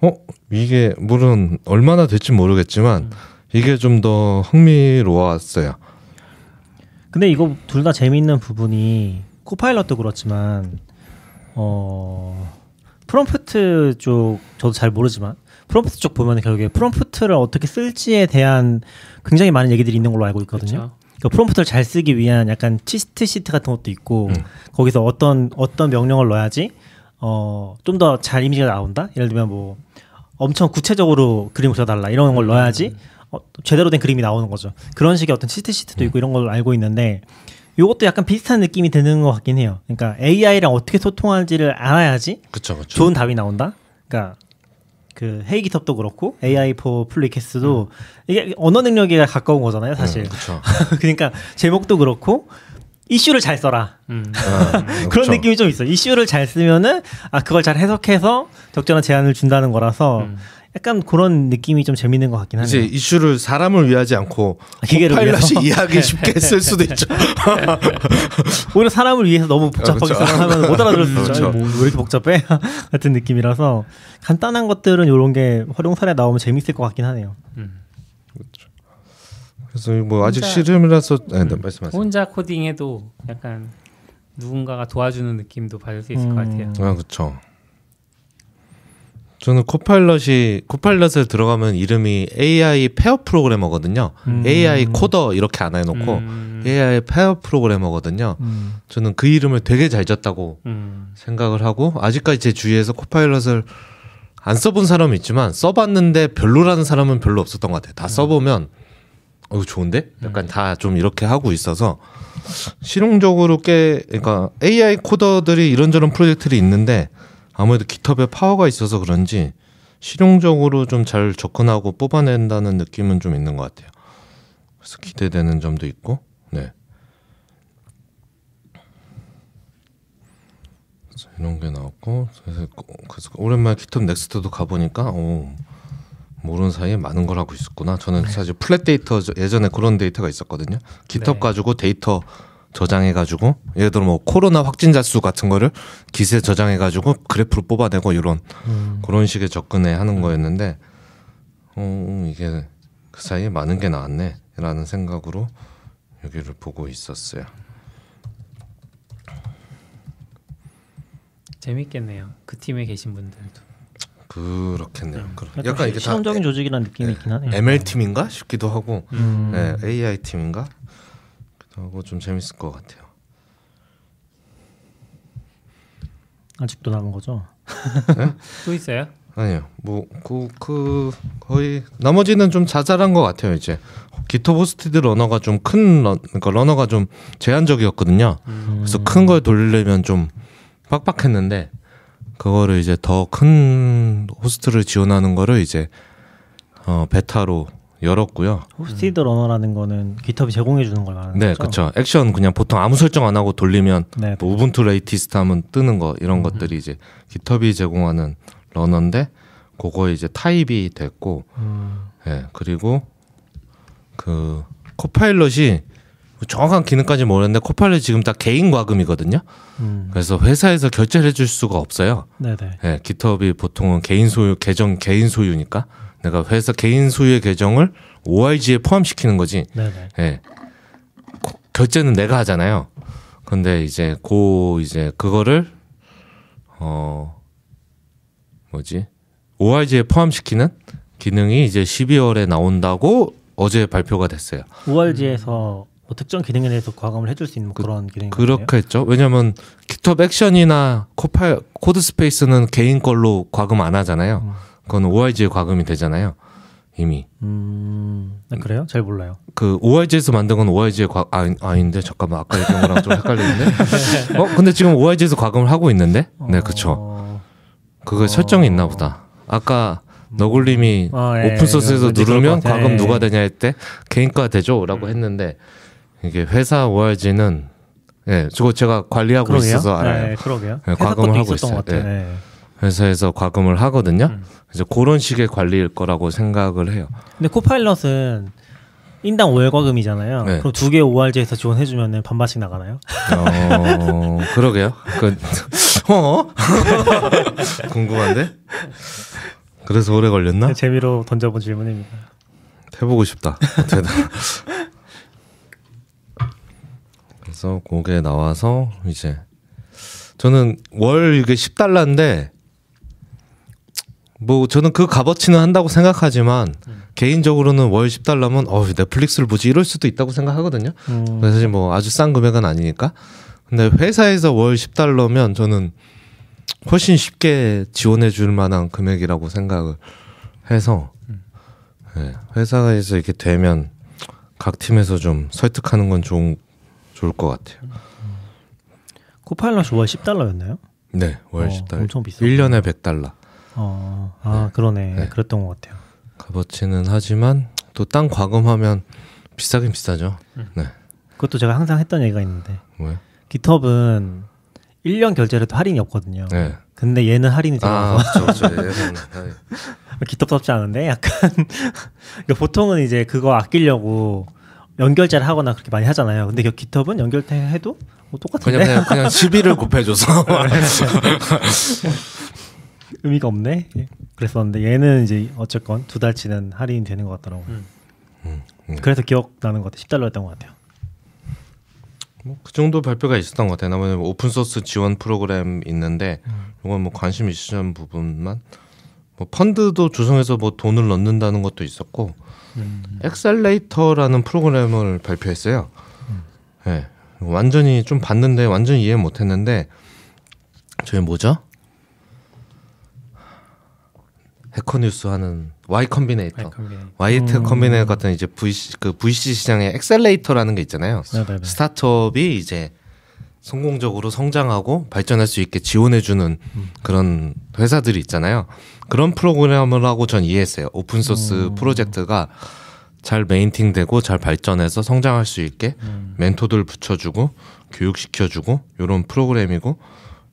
어, 이게, 물론 얼마나 될지 모르겠지만, 이게 좀 더 흥미로웠어요. 근데 이거 둘 다 재미있는 부분이 코파일럿도 그렇지만 어 프롬프트 쪽 저도 잘 모르지만 프롬프트 쪽 보면 결국에 프롬프트를 어떻게 쓸지에 대한 굉장히 많은 얘기들이 있는 걸로 알고 있거든요. 그렇죠. 그 프롬프트를 잘 쓰기 위한 약간 cheat sheet 같은 것도 있고 음. 거기서 어떤 어떤 명령을 넣어야지 어 좀 더 잘 이미지가 나온다. 예를 들면 뭐 엄청 구체적으로 그림을 그려달라 이런 걸 넣어야지 어, 제대로 된 그림이 나오는 거죠. 그런 식의 어떤 cheat sheet도 있고 이런 걸 알고 있는데 이것도 약간 비슷한 느낌이 드는 것 같긴 해요. 그러니까 AI랑 어떻게 소통하는지를 알아야지 그쵸 그쵸. 좋은 답이 나온다. 그러니까 그 헤이 기톱도 그렇고 AI 포 플리캐스도 이게 언어 능력에 가까운 거잖아요, 사실. 음. 그러니까 제목도 그렇고 이슈를 잘 써라 음. 아, 그런 그쵸. 느낌이 좀 있어. 이슈를 잘 쓰면은 아 그걸 잘 해석해서 적절한 제안을 준다는 거라서 음. 약간 그런 느낌이 좀 재밌는 것 같긴 이제 하네요. 이슈를 사람을 위하지 않고 기계를 파일럿이 위해서? 이해하기 쉽게 쓸 수도 있죠. 오히려 사람을 위해서 너무 복잡하게 아, 그렇죠. 설명하면 못 알아들을 수 있죠. 그렇죠. 아니, 뭐왜 이렇게 복잡해? 같은 느낌이라서 간단한 것들은 이런 게 활용 사례 나오면 재밌을 것 같긴 하네요. 그 래서 뭐 아직 혼자- 실험이라서 네, 네, 말씀하세요. 혼자 코딩해도 약간 누군가가 도와주는 느낌도 받을 수 있을 음. 것 같아요. 아 그렇죠. 저는 Copilot이 Copilot을 들어가면 이름이 AI 페어 프로그래머거든요. 음. AI coder 이렇게 안 해놓고 음. AI 페어 프로그래머거든요. 음. 저는 그 이름을 되게 잘 지었다고 음. 생각을 하고 아직까지 제 주위에서 Copilot을 안 써본 사람은 있지만 써봤는데 별로라는 사람은 별로 없었던 것 같아요. 다 써보면 어 좋은데? 약간 다 좀 이렇게 하고 있어서 실용적으로 꽤 그러니까 AI 코더들이 이런저런 프로젝트들이 있는데 아무래도 깃허브에 파워가 있어서 그런지 실용적으로 좀 잘 접근하고 뽑아낸다는 느낌은 좀 있는 것 같아요. 그래서 기대되는 점도 있고, 네. 그래서 이런 게 나왔고, 그래서, 그래서 오랜만에 GitHub Next도 가보니까, 오, 모르는 사이에 많은 걸 하고 있었구나. 저는 사실 Flat Data 예전에 그런 데이터가 있었거든요. GitHub 네. 가지고 데이터 저장해가지고 예를 들어 뭐 코로나 확진자 수 같은 거를 Git에 저장해가지고 그래프로 뽑아내고 이런 음. 그런 식의 접근에 하는 거였는데 어 이게 그 사이에 많은 게 나왔네라는 생각으로 여기를 보고 있었어요. 재밌겠네요. 그 팀에 계신 분들도. 그렇겠네요. 그럼 약간, 약간 이게 다 실험적인 조직이라는 느낌이 있긴 하네요. ML 팀인가 싶기도 하고 음. 네, AI 팀인가 하고 좀 재밌을 것 같아요. 아직도 남은 거죠. 또 있어요? 아니요, 뭐그 그 거의 나머지는 좀 자잘한 것 같아요. 이제 GitHub hosted runner가 좀 큰 그러니까 runner가 좀 제한적이었거든요. 그래서 큰 걸 돌리려면 좀 빡빡했는데 그거를 이제 더 큰 호스트를 지원하는 거를 이제 어 베타로 열었고요. Hosted runner라는 거는 GitHub이 제공해 주는 걸 말하는 네, 거죠. 그렇죠. 액션 그냥 보통 아무 설정 안 하고 돌리면 네. 뭐 Ubuntu latest 하면 뜨는 거 이런 것들이 이제 깃허브이 제공하는 러너인데 그거 이제 타입이 됐고 음. 예, 그리고 그 코파일럿이 정확한 기능까지 모르는데 이 지금 다 개인 과금이거든요. 음. 그래서 회사에서 결제를 해줄 수가 없어요. 네네. 예, 깃허브이 보통은 개인 소유 계정 개인 소유니까 내가 회사 개인 소유의 계정을 OIG에 포함시키는 거지. 네네. 예. 고- 결제는 내가 하잖아요. 근데 이제 고 이제 그거를 어 뭐지? ORG에 포함시키는 기능이 이제 12월에 나온다고 어제 발표가 됐어요. ORG에서 뭐 특정 기능에 대해서 과금을 해줄 수 있는 뭐 그런 기능이 그렇게 했죠. 왜냐면 GitHub Action이나 코파 Codespace는 개인 걸로 과금 안 하잖아요. 그건 ORG에 과금이 되잖아요. 이미. 음, 네, 그래요? 잘 몰라요. 그 OIG에서 만든 건 OIG의 과 아, 아닌데 잠깐만 아까 얘기한 거랑 좀 헷갈리는데 어 근데 지금 OIG에서 과금을 하고 있는데 네 어, 그거 설정이 있나 보다 아까 너굴님이 어, 예, 오픈 소스에서 왠지 그럴 누르면 것 같아. 과금 예. 누가 되냐 했때 개인과 되죠라고 했는데 이게 회사 OIG는 예 저거 제가 관리하고 그러게요. 있어서 알아요 네, 그러게요. 네, 회사 과금을 하고 있어요. 같아요. 네. 회사에서 과금을 하거든요 음. 그래서 그런 식의 관리일 거라고 생각을 해요 근데 코파일럿은 인당 5월 과금이잖아요. 네. 그럼 두 개 ORG에서 지원해주면 반반씩 나가나요? 어 그러게요 그 어? 궁금한데 그래서 오래 걸렸나? 재미로 던져본 질문입니다. 해보고 싶다. 그래서 그게 나와서 이제 저는 월 이게 10달러인데 뭐 저는 그 값어치는 한다고 생각하지만 개인적으로는 월 10달러면 어 넷플릭스를 보지 이럴 수도 있다고 생각하거든요. 음, 사실 뭐 아주 싼 금액은 아니니까. 근데 회사에서 월 10달러면 저는 훨씬 쉽게 지원해 줄 만한 금액이라고 생각을 해서 네, 회사에서 이렇게 되면 각 팀에서 좀 설득하는 건 좋은 좋을 것 같아요. 코파일럿이 월 10달러였나요? 네, 월 어, 10달러. 엄청 비싸. 1년에 100달러. 어, 아 그러네. 네. 그랬던 것 같아요. 값어치는 하지만 또 땅 과금하면 비싸긴 비싸죠. 네. 그것도 제가 항상 했던 얘기가 있는데 왜? 깃허브는 1년 결제라도 할인이 없거든요. 네. 근데 얘는 할인이 아, 들어가서 그렇죠. 그렇죠. 네. 깃허브답지 않은데 약간 그러니까 보통은 이제 그거 아끼려고 연결제를 하거나 그렇게 많이 하잖아요. 근데 그 깃허브는 연결해도 뭐 똑같은데 그냥 그냥 그냥 12를 곱해줘서 의미가 없네. 예. 그랬었는데 얘는 이제 어쨌건 두 달치는 할인이 되는 것 같더라고요. 음. 음, 음. 그래서 기억나는 것 같아요. 10달러였던 것 같아요. 뭐 그 정도 발표가 있었던 것 같아요. 나머지 뭐 오픈 소스 지원 프로그램 있는데 이건 뭐 관심 있으신 부분만 뭐 펀드도 조성해서 뭐 돈을 넣는다는 것도 있었고 Accelerator라는 프로그램을 발표했어요. 네. 완전히 좀 봤는데 완전히 이해 못 했는데 저희 뭐죠? Hacker News 하는 Y Combinator. Y 음. Combinator 같은 이제 VC 그 VC 시장에 accelerator라는 게 있잖아요. 네네네. 스타트업이 이제 성공적으로 성장하고 발전할 수 있게 지원해주는 그런 회사들이 있잖아요. 그런 프로그램을 하고 전 이해했어요. 오픈 소스 프로젝트가 잘 메인팅되고 잘 발전해서 성장할 수 있게 멘토들 붙여주고 교육시켜주고 이런 프로그램이고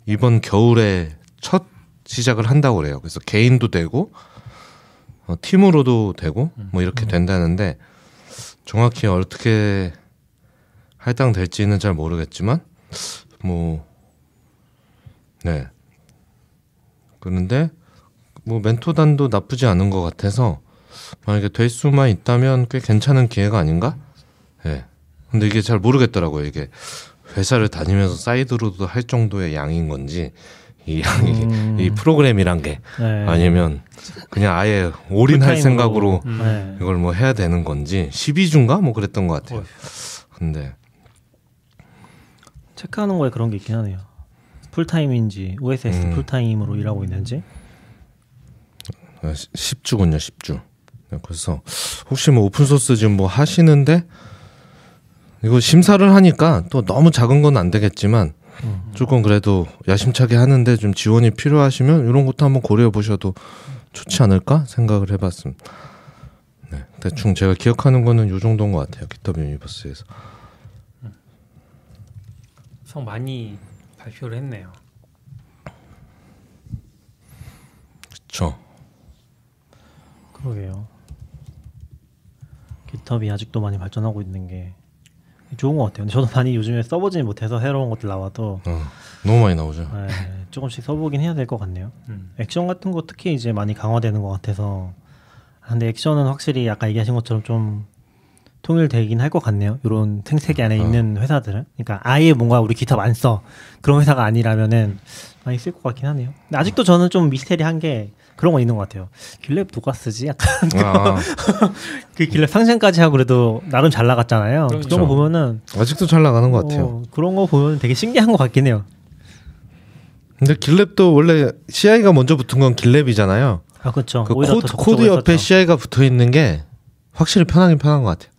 이번 겨울에 첫 시작을 한다고 그래요. 그래서 개인도 되고 어, 팀으로도 되고 뭐 이렇게 된다는데 정확히 어떻게 할당될지는 잘 모르겠지만 뭐 네. 그런데 뭐 멘토단도 나쁘지 않은 것 같아서 만약에 될 수만 있다면 꽤 괜찮은 기회가 아닌가? 예. 네. 근데 이게 잘 모르겠더라고요. 이게 회사를 다니면서 사이드로도 할 정도의 양인 건지 이 양이 음. 이 프로그램이란 게 네. 아니면 그냥 아예 올인할. 생각으로 음. 네. 이걸 뭐 해야 되는 건지 12주인가 뭐 그랬던 것 같아요. 근데 체크하는 거에 그런 게 있긴 하네요. 풀타임인지 OSS 음. 풀타임으로 일하고 있는지. 아, 10주군요, 10주. 그래서 혹시 뭐 오픈 소스 지금 뭐 하시는데 이거 심사를 하니까 또 너무 작은 건 안 되겠지만 조금 그래도 야심차게 하는데 좀 지원이 필요하시면 이런 것도 한번 고려해 보셔도 좋지 않을까 생각을 해봤습니다. 네, 대충 제가 기억하는 거는 요 정도인 것 같아요. GitHub Universe에서. 성 많이 발표를 했네요. 그렇죠. 그러게요. 깃허브이 아직도 많이 발전하고 있는 게 좋은 것 같아요. 근데 저도 많이 요즘에 써보지 못해서 새로운 것들 나와도 어, 너무 많이 나오죠. 네, 조금씩 써보긴 해야 될 것 같네요. 음. 액션 같은 거 특히 이제 많이 강화되는 것 같아서 아, 근데 액션은 확실히 아까 얘기하신 것처럼 좀 통일되긴 할 것 같네요. 이런 생태계 안에 어. 있는 회사들은 그러니까 아예 뭔가 우리 기타 안 써 그런 회사가 아니라면은 많이 쓸 것 같긴 하네요. 근데 아직도 저는 좀 미스테리한 게 그런 거 있는 것 같아요. 길랩 누가 쓰지? 약간 아, 그 길랩 상생까지 하고 그래도 나름 잘 나갔잖아요. 그렇죠. 그런 거 보면은 아직도 잘 나가는 것 같아요. 어, 그런 거 보면 되게 신기한 것 같긴 해요. 근데 길랩도 원래 CI가 먼저 붙은 건 길랩이잖아요. 아 그렇죠. 그 코드, 코드 옆에. CI가 붙어 있는 게 확실히 편하긴 편한 것 같아요.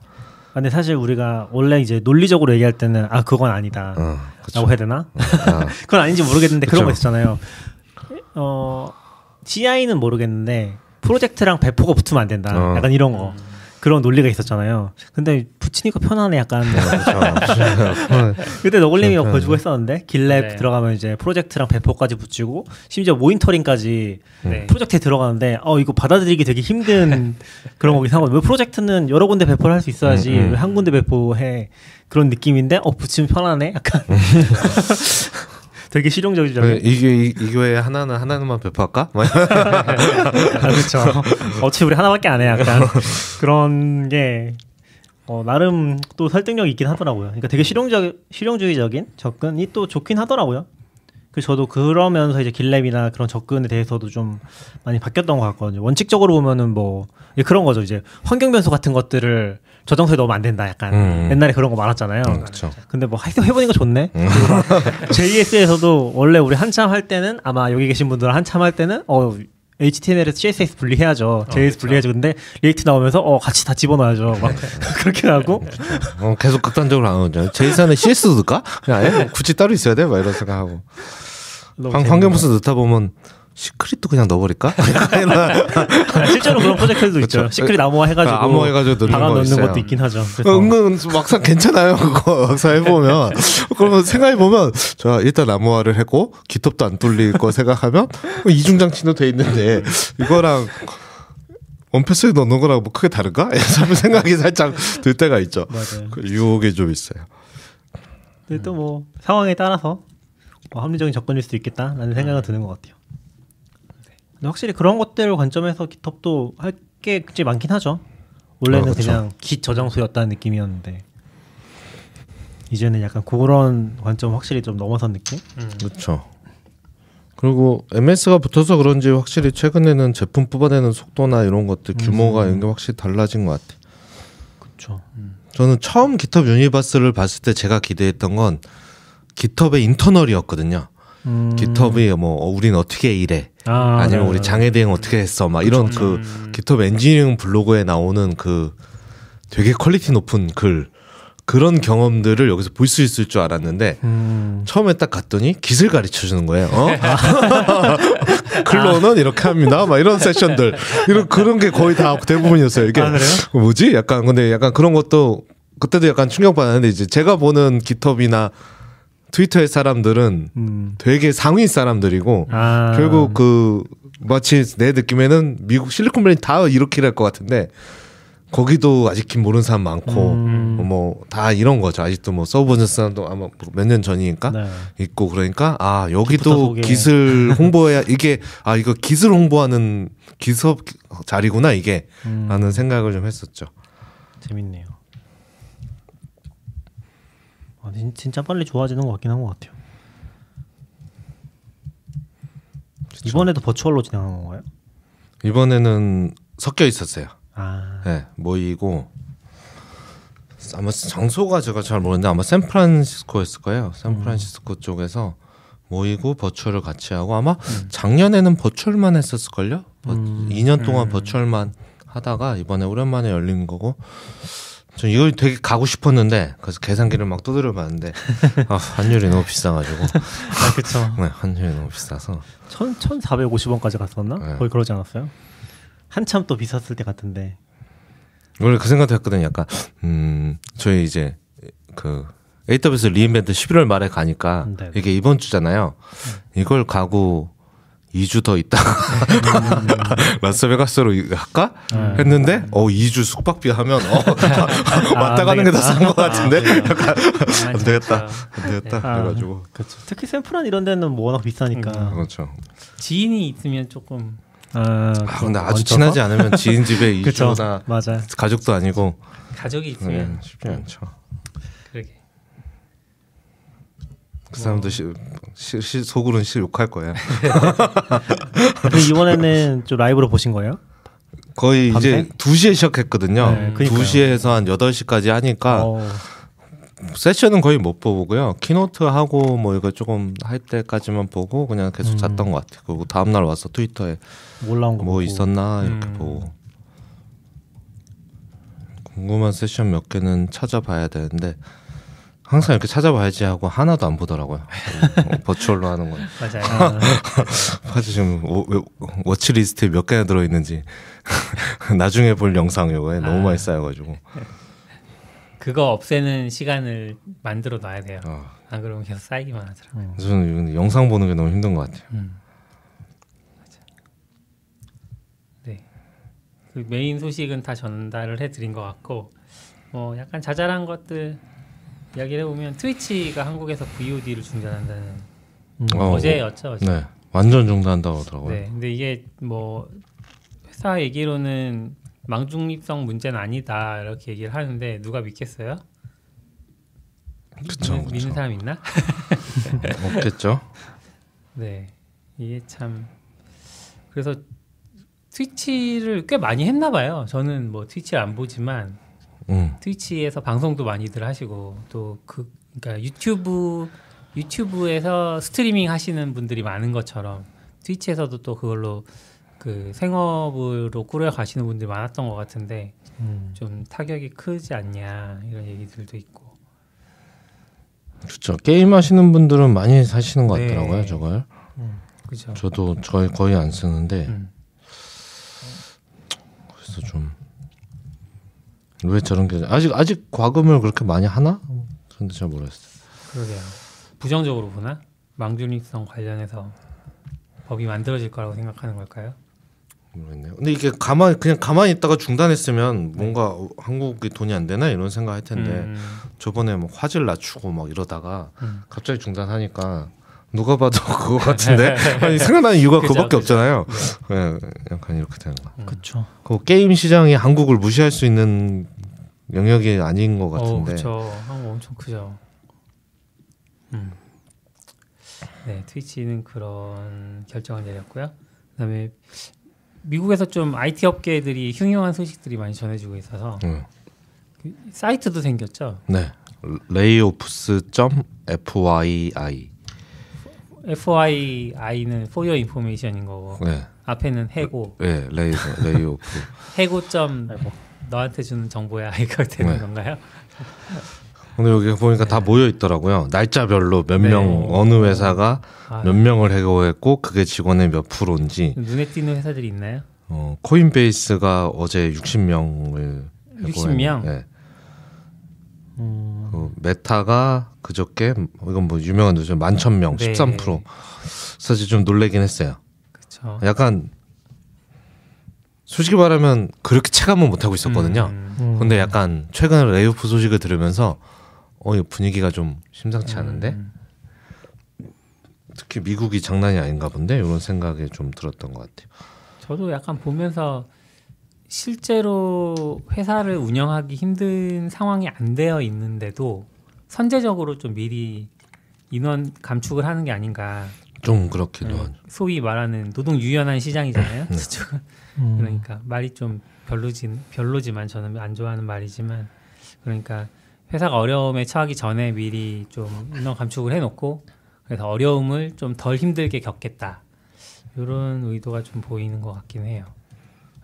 아, 근데 사실 우리가 원래 이제 논리적으로 얘기할 때는 아 그건 아니다. 어. 라고 해야 되나? 아, 그건 아닌지 모르겠는데 그런 그쵸. 거 있었잖아요. 어 CI는 모르겠는데 프로젝트랑 배포가 붙으면 안 된다. 어. 약간 이런 거. 그런 논리가 있었잖아요. 근데 붙이니까 편하네 약간. 그렇죠. 그때 너굴님이 그렇죠. 보여주고 했었는데 GitLab 네. 들어가면 이제 프로젝트랑 배포까지 붙이고 심지어 모니터링까지 네. 프로젝트에 들어가는데 어 이거 받아들이기 되게 힘든 그런 거긴 하거든요. 왜 프로젝트는 여러 군데 배포를 할 수 있어야지 음, 음. 왜한 군데 배포해 그런 느낌인데 어 붙이면 편하네 약간 되게 실용적이죠. 그 이게 이, 이 교회 하나는 하나만 배포할까? 막 아, 그렇죠. 어차피 우리 하나밖에 안 해. 약간 그런 게 어, 나름 또 설득력 있긴 하더라고요. 그러니까 되게 실용적 실용주의적인 접근이 또 좋긴 하더라고요. 그 저도 그러면서 이제 길랩이나 그런 접근에 대해서도 좀 많이 바뀌었던 것 같거든요. 원칙적으로 보면은 뭐 그런 거죠. 이제 환경 변수 같은 것들을 저장소에 넣으면 안 된다. 약간 음. 옛날에 그런 거 많았잖아요. 그렇죠. 근데 뭐 해서 해보니까 좋네. JS에서도 원래 우리 한참 할 때는 아마 여기 계신 분들은 한참 할 때는 어 HTML에서 CSS 분리해야죠. JS 분리해야죠. 근데 React 나오면서 어 같이 다 집어넣어야죠. 막 그렇게 하고 어, 계속 극단적으로 안 오죠. JS에는 CSS도 넣을까? 그냥 아예 굳이 따로 있어야 돼? 막 이런 생각하고. 너무 환, 재밌는 환경변수 넣다 보면 시크릿도 그냥 넣어버릴까? 거. 실제로 그런 프로젝트도 있죠. 그렇죠. 시크릿 암호화 해가지고 아, 암호화해가지고 넣는 넣는 있어요. 것도 있긴 하죠. 그래서 은근 막상 괜찮아요. 그거 막상 해보면. 그러면 생각해 보면, 자, 일단 암호화를 했고, 기톱도 안 뚫릴 거 생각하면, 이중 장치도 돼 있는데, 이거랑, 원패스에 넣는 거랑 뭐 크게 다른가? 이런 생각이 살짝 들 때가 있죠. 맞아요. 그 유혹이 좀 있어요. 근데 또 뭐 상황에 따라서 뭐 합리적인 접근일 수도 있겠다라는 생각은 드는 것 같아요. 근데 확실히 그런 것들 관점에서 GitHub도 할 게 굉장히 많긴 하죠. 원래는 아. 그냥 Git 저장소였다는 느낌이었는데 이제는 약간 그런 관점 확실히 좀 넘어선 느낌? 그렇죠. 그리고 MS가 붙어서 그런지 확실히 최근에는 제품 뽑아내는 속도나 이런 것들 규모가 이런 게 확실히 달라진 것 같아요. 그렇죠. 저는 처음 GitHub Universe를 봤을 때 제가 기대했던 건 GitHub의 internal이었거든요. 음. GitHub이 뭐 어, 우린 어떻게 일해 아, 아니면 맞아요. 우리 장애 대응 어떻게 했어 막 이런 그 GitHub 엔지니어링 블로그에 나오는 그 되게 퀄리티 높은 글 그런 경험들을 여기서 볼 수 있을 줄 알았는데 음. 처음에 딱 갔더니 Git을 가르쳐 주는 거예요. 어? clone은 이렇게 합니다. 막 이런 세션들 이런 그런 게 거의 다 대부분이었어요. 이게 아, 그래요? 뭐지? 약간 근데 약간 그런 것도 그때도 약간 충격 받았는데 이제 제가 보는 깃허브나 트위터의 사람들은 음. 되게 상위 사람들이고 아. 결국 그 마치 내 느낌에는 미국 실리콘밸리 다 이렇게 할것 같은데 거기도 아직 긴 모르는 사람 많고 음. 뭐다 이런 거죠. 아직도 뭐 서브는 사람도 아마 몇 년 전이니까 네. 있고 그러니까 아 여기도. 기술 홍보해야 이게 아 이거 기술 홍보하는 기섭 자리구나 이게 음. 라는 생각을 좀 했었죠. 재밌네요. 아, 진- 진짜 빨리 좋아지는 것 같긴 한 것 같아요. 이번에도 버추얼로 진행한 건가요? 이번에는 섞여 있었어요. 아, 네, 모이고 아마 장소가 제가 잘 모르는데 아마 샌프란시스코였을 거예요. 샌프란시스코 쪽에서 모이고 버추얼을 같이 하고 아마 작년에는 버추얼만 했었을 걸요. 버- 2년 동안 버추얼만 하다가 이번에 오랜만에 열린 거고 저 이걸 되게 가고 싶었는데 그래서 계산기를 막 두드려 봤는데 아, 환율이 너무 비싸가지고 아 그쵸. 네, 환율이 너무 비싸서 천, 1,450원까지 갔었나? 네. 거의 그러지 않았어요? 한참 또 비쌌을 때 같은데. 원래 그 생각도 했거든요. 약간 음 저희 이제 그 AWS 리인벤트 11월 말에 가니까 네. 이게 이번 주잖아요. 이걸 가고 2주 더 있다가 라스베가스로 이- 할까 네. 했는데 어 2주 숙박비 하면 어 왔다 안 가는 게 더. 싼 것 같은데 약간 아, 안 되겠다 안 되겠다 아, 그래가지고 그렇죠. 특히 샌프란 이런 데는 뭐 워낙 비싸니까. 그렇죠. 지인이 있으면 조금 아, 아 근데 아주? 친하지 않으면 지인 집에 그쵸. 2주나 맞아. 가족도 아니고 가족이 네, 있으면 쉽지 않죠. 그러게. 그 사람도 시, 시, 시, 속으로는 실 욕할 거예요. 이번에는 좀 라이브로 보신 거예요? 거의 밤새? 이제 2시에 시작했거든요. 네, 그러니까요. 2시에 해서 한 8시까지 하니까 어, 세션은 거의 못 보고요. keynote 하고 뭐 이거 조금 할 때까지만 보고 그냥 계속 음. 잤던 것 같아요. 그리고 다음 날 와서 트위터에 거뭐 보고. 있었나 이렇게 음. 보고 궁금한 세션 몇 개는 찾아봐야 되는데 항상 이렇게 찾아봐야지 하고 하나도 안 보더라고요. 어, 버추얼로 하는 건. 맞아요. 사실 지금 워- 워- watch list에 몇 개나 들어 있는지 나중에 볼 영상 요거에 너무 아. 많이 쌓여가지고 그거 없애는 시간을 만들어 놔야 돼요. 어, 안 그러면 계속 쌓이기만 하더라고요. 저는 영상 보는 게 너무 힘든 것 같아요. 음. 네. 그 메인 소식은 다 전달을 해드린 것 같고, 뭐 약간 자잘한 것들 이야기를 해보면 트위치가 한국에서 VOD를 중단한다는 어, 어제였죠. 어제. 네, 완전 중단한다고 하더라고요. 네, 근데 이게 뭐 회사 얘기로는 망중립성 문제는 아니다 이렇게 얘기를 하는데 누가 믿겠어요? 그쵸, 믿는, 그쵸. 믿는 사람 있나? 없겠죠. 네, 이게 참 그래서 트위치를 꽤 많이 했나 봐요. 저는 뭐 트위치를 안 보지만 음, 트위치에서 방송도 많이들 하시고 또 그 그러니까 유튜브 유튜브에서 스트리밍 하시는 분들이 많은 것처럼 트위치에서도 또 그걸로 그 생업으로 꾸려 가시는 분들이 많았던 것 같은데 음. 좀 타격이 크지 않냐 이런 얘기들도 있고 그렇죠. 게임 하시는 분들은 많이 사시는 것 네. 같더라고요. 저걸. 그죠. 저도 거의 거의 안 쓰는데 음. 그래서 좀 왜 저런 게 아직 아직 과금을 그렇게 많이 하나? 근데 잘 모르겠어요. 그러게요. 부정적으로 보나 망중립성 관련해서 법이 만들어질 거라고 생각하는 걸까요? 모르겠네요. 근데 이게 가만 그냥 가만히 있다가 중단했으면 뭔가 어, 한국이 돈이 안 되나 이런 생각할 텐데 음, 저번에 뭐 화질 낮추고 막 이러다가 음. 갑자기 중단하니까 누가 봐도 그거 같은데 아니 생각나는 이유가 그죠, 그거밖에 그죠. 없잖아요. 네, 약간 이렇게 되는 거. 음. 그렇죠. 그 게임 시장이 한국을 무시할 수 있는 영역이 아닌 것 어, 같은데. 그렇죠. 한국 엄청 크죠. 음. 네, 트위치는 그런 결정을 내렸고요. 그다음에 미국에서 좀 IT 업계들이 흉흉한 소식들이 많이 전해지고 있어서 음. 그 사이트도 생겼죠. 네. Layoffs.fyi. FYI는 for your information인 거고 네. 앞에는 해고 네, lay layoff. 해고 점 너한테 주는 정보야 이거 되는 네. 건가요? 근데 여기 보니까 다 모여 있더라고요. 날짜별로 몇명 네. 어느 회사가 아, 몇 명을 해고했고 그게 직원의 몇 프로인지. 눈에 띄는 회사들이 있나요? 어, 코인베이스가 어제 60명을 60 명? 네. 음. 그 메타가 그저께 이건 뭐 유명한 뉴스죠 만천 명, 네. 13%. 사실 좀 놀래긴 했어요. 그렇죠. 약간 솔직히 말하면 그렇게 체감은 못 하고 있었거든요. 음, 음. 근데 약간 최근 layoff 소식을 들으면서 어, 이 분위기가 좀 심상치 않은데 음. 특히 미국이 장난이 아닌가 본데 이런 생각이 좀 들었던 것 같아요. 저도 약간 보면서 실제로 회사를 운영하기 힘든 상황이 안 되어 있는데도 선제적으로 좀 미리 인원 감축을 하는 게 아닌가. 좀 그렇기도 네, 하죠. 소위 말하는 노동 유연한 시장이잖아요. 네. 음. 그러니까 말이 좀 별로지 별로지만 저는 안 좋아하는 말이지만 그러니까 회사가 어려움에 처하기 전에 미리 좀 인원 감축을 해놓고 그래서 어려움을 좀 덜 힘들게 겪겠다 이런 의도가 좀 보이는 것 같긴 해요.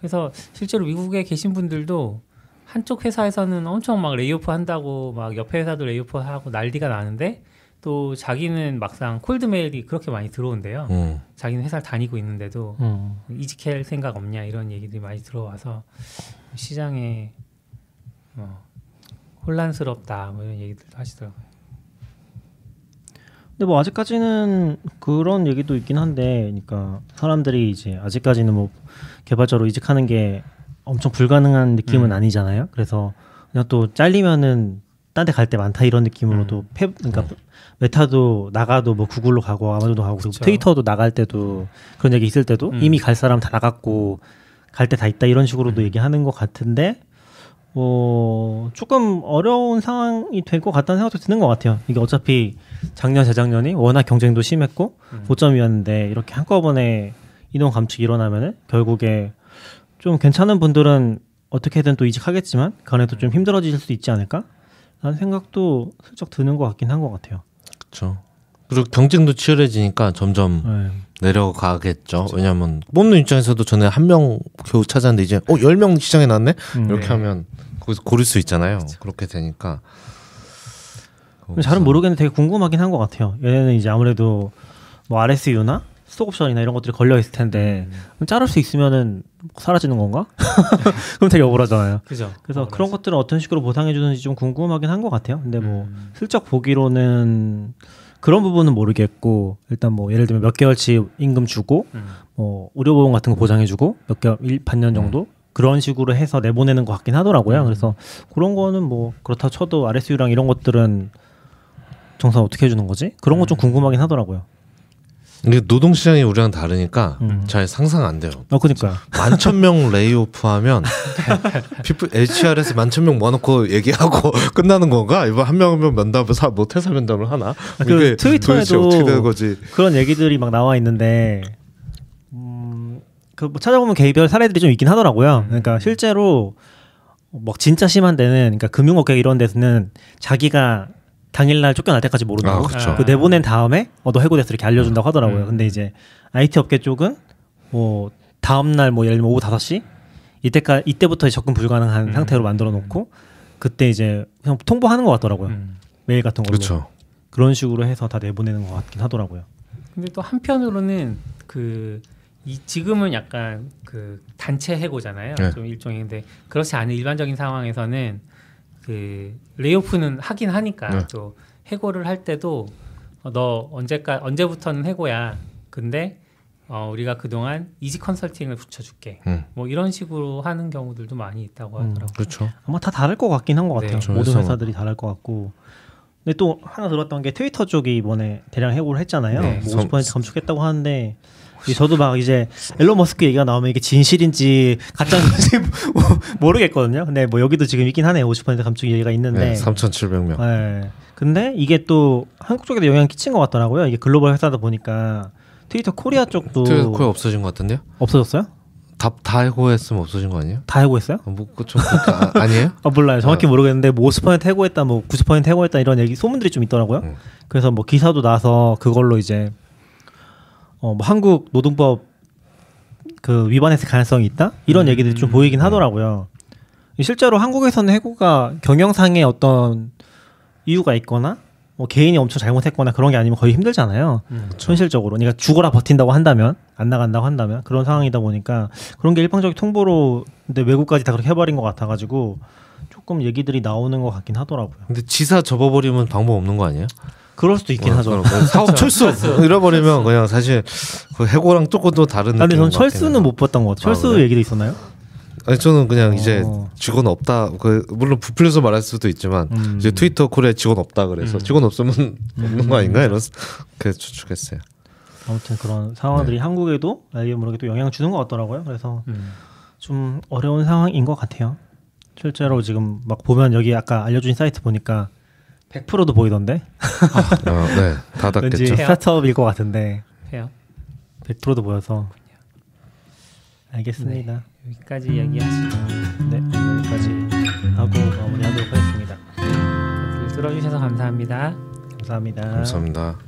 그래서 실제로 미국에 계신 분들도 한쪽 회사에서는 엄청 막 layoff 한다고 막 옆에 회사도 layoff 하고 난리가 나는데 또 자기는 막상 cold mail이 그렇게 많이 들어온대요. 음. 자기는 회사를 다니고 있는데도 음. 이직할 생각 없냐 이런 얘기들이 많이 들어와서 시장에 뭐 혼란스럽다 뭐 이런 얘기들도 하시더라고요. 근데 뭐 아직까지는 그런 얘기도 있긴 한데, 그러니까 사람들이 이제 아직까지는 뭐 개발자로 이직하는 게 엄청 불가능한 느낌은 음. 아니잖아요. 그래서 그냥 또 잘리면은 딴 데 갈 때 많다 이런 느낌으로도 음. 패, 그러니까 메타도 나가도 뭐 구글로 가고 아마존도 가고 그쵸. 트위터도 나갈 때도 그런 얘기 있을 때도 음. 이미 갈 사람 다 나갔고 갈 때 다 있다 이런 식으로도 음. 얘기하는 것 같은데 뭐 조금 어려운 상황이 될 것 같다는 생각도 드는 것 같아요. 이게 어차피 작년 재작년이 워낙 경쟁도 심했고 음. 고점이었는데 이렇게 한꺼번에 인원 감축이 일어나면은 결국에 좀 괜찮은 분들은 어떻게든 또 이직하겠지만 그안에도 좀 힘들어질 수도 있지 않을까? 라는 생각도 슬쩍 드는 것 같긴 한 것 같아요. 그렇죠. 그리고 경쟁도 치열해지니까 점점 네. 내려가겠죠. 왜냐하면 뽑는 입장에서도 전에 한 명 겨우 찾았는데 이제 어 열 명 시장에 나왔네. 음. 이렇게 네. 하면 거기서 고를 수 있잖아요. 그렇게 되니까. 잘은 모르겠는데 되게 궁금하긴 한 것 같아요. 얘네는 이제 아무래도 뭐 RSU나 스톡옵션이나 이런 것들이 걸려 있을 텐데 그럼 자를 수 있으면은 사라지는 건가? 그럼 되게 억울하잖아요. 그죠? 그래서 어, 그런 것들은 어떤 식으로 보상해 주는지 좀 궁금하긴 한 것 같아요. 근데 뭐 음. 슬쩍 보기로는 그런 부분은 모르겠고 일단 뭐 예를 들면 몇 개월치 임금 주고 음. 뭐 의료보험 같은 거 보장해주고 몇 개월 일 반년 정도 그런 식으로 해서 내보내는 것 같긴 하더라고요. 음. 그래서 그런 거는 뭐 그렇다 쳐도 RSU랑 이런 것들은 정산 어떻게 해주는 거지? 그런 거좀 음. 궁금하긴 하더라고요. 이게 노동 시장이 우리랑 다르니까 음. 잘 상상 안 돼요. 어 그니까 만천 명 레이오프하면 피플 HR에서 만천 명 모아놓고 얘기하고 끝나는 건가? 이번 한명한명 면담을 사, 뭐 퇴사 면담을 하나? 그 이게 트위터에도 어떻게 되는 거지? 그런 얘기들이 막 나와 있는데 음, 그뭐 찾아보면 개별 사례들이 좀 있긴 하더라고요. 그러니까 실제로 뭐 진짜 심한 데는 그러니까 금융업계 이런 데서는 자기가 당일날 쫓겨날 때까지 모른다고. 아, 그쵸. 그 내보낸 다음에 어, 너 해고됐어 이렇게 알려준다고 하더라고요. 음. 근데 이제 IT 업계 쪽은 뭐 다음날 뭐 예를 들면 오후 5시 이때까 이때부터 접근 불가능한 음. 상태로 만들어 놓고 그때 이제 그냥 통보하는 것 같더라고요. 음. 메일 같은 걸로. 그렇죠. 그런 식으로 해서 다 내보내는 것 같긴 하더라고요. 근데 또 한편으로는 그 이 지금은 약간 그 단체 해고잖아요. 네. 좀 일종인데 그렇지 않은 일반적인 상황에서는 그 레이오프는 하긴 하니까 네. 또 해고를 할 때도 어, 너 언제까 언제부터는 해고야. 근데 어, 우리가 그동안 이지 컨설팅을 붙여줄게. 음. 뭐 이런 식으로 하는 경우들도 많이 있다고 음. 하더라고요. 그렇죠. 아마 다 다를 것 같긴 한것 네, 같아요. 저 모든 회사들이 다를 것 같고. 근데 또 하나 들었던 게 트위터 쪽이 이번에 대량 해고를 했잖아요. 네, 뭐 섬- 50% 감축했다고 하는데 이 저도 막 이제 일론 머스크 얘기가 나오면 이게 진실인지 가짜인지 모르겠거든요. 근데 뭐 여기도 지금 있긴 하네요. 50% 감축 얘기가 있는데. 네, 3,700명. 네. 근데 이게 또 한국 쪽에도 영향 끼친 것 같더라고요. 이게 글로벌 회사다 보니까 트위터 코리아 쪽도 트위터 코에 없어진 것 같은데요? 없어졌어요? 다, 다 해고했으면 없어진 거 아니에요? 다 해고했어요? 어, 뭐, 그좀 아, 아 니에요? 아 몰라요. 정확히 어. 모르겠는데 뭐 50% 해고했다, 뭐 90% 해고했다 이런 얘기 소문들이 좀 있더라고요. 음. 그래서 뭐 기사도 나서 그걸로 이제 어 뭐 한국 노동법 그 위반했을 가능성이 있다 이런 음. 얘기들이 좀 보이긴 하더라고요. 실제로 한국에서는 해고가 경영상의 어떤 이유가 있거나 뭐 개인이 엄청 잘못했거나 그런 게 아니면 거의 힘들잖아요. 음. 현실적으로. 그러니까 죽어라 버틴다고 한다면 안 나간다고 한다면 그런 상황이다 보니까 그런 게 일방적인 통보로 근데 외국까지 다 그렇게 해버린 것 같아가지고 조금 얘기들이 나오는 것 같긴 하더라고요. 근데 지사 접어버리면 방법 없는 거 아니에요? 그럴 수도 있긴 어, 하죠. 뭐 사업 철수 잃어버리면 그냥 사실 그 해고랑 조금 또 다른 아, 근데 같긴 철수는. 못 봤던 것 같아요. 아, 철수 그래? 얘기도 있었나요? 아니 저는 그냥 이제 어. 직원 없다. 그 물론 부풀려서 말할 수도 있지만 음. 이제 트위터 콜에 직원 없다 그래서 음. 직원 없으면 없는 거 아닌가 이런 그 추측했어요. 아무튼 그런 상황들이 한국에도 알게 모르게 또 영향을 주는 것 같더라고요. 그래서 음. 좀 어려운 상황인 것 같아요. 실제로 지금 막 보면 여기 아까 알려주신 사이트 보니까 100%도 보이던데 어, 네, 다 왠지 닫겠죠. 스타트업일 것 같은데 해요. 100%도 보여서 알겠습니다. 여기까지 이야기하시죠. 네, 여기까지 하고 마무리하도록 하겠습니다. 들어주셔서 감사합니다. 감사합니다. 감사합니다.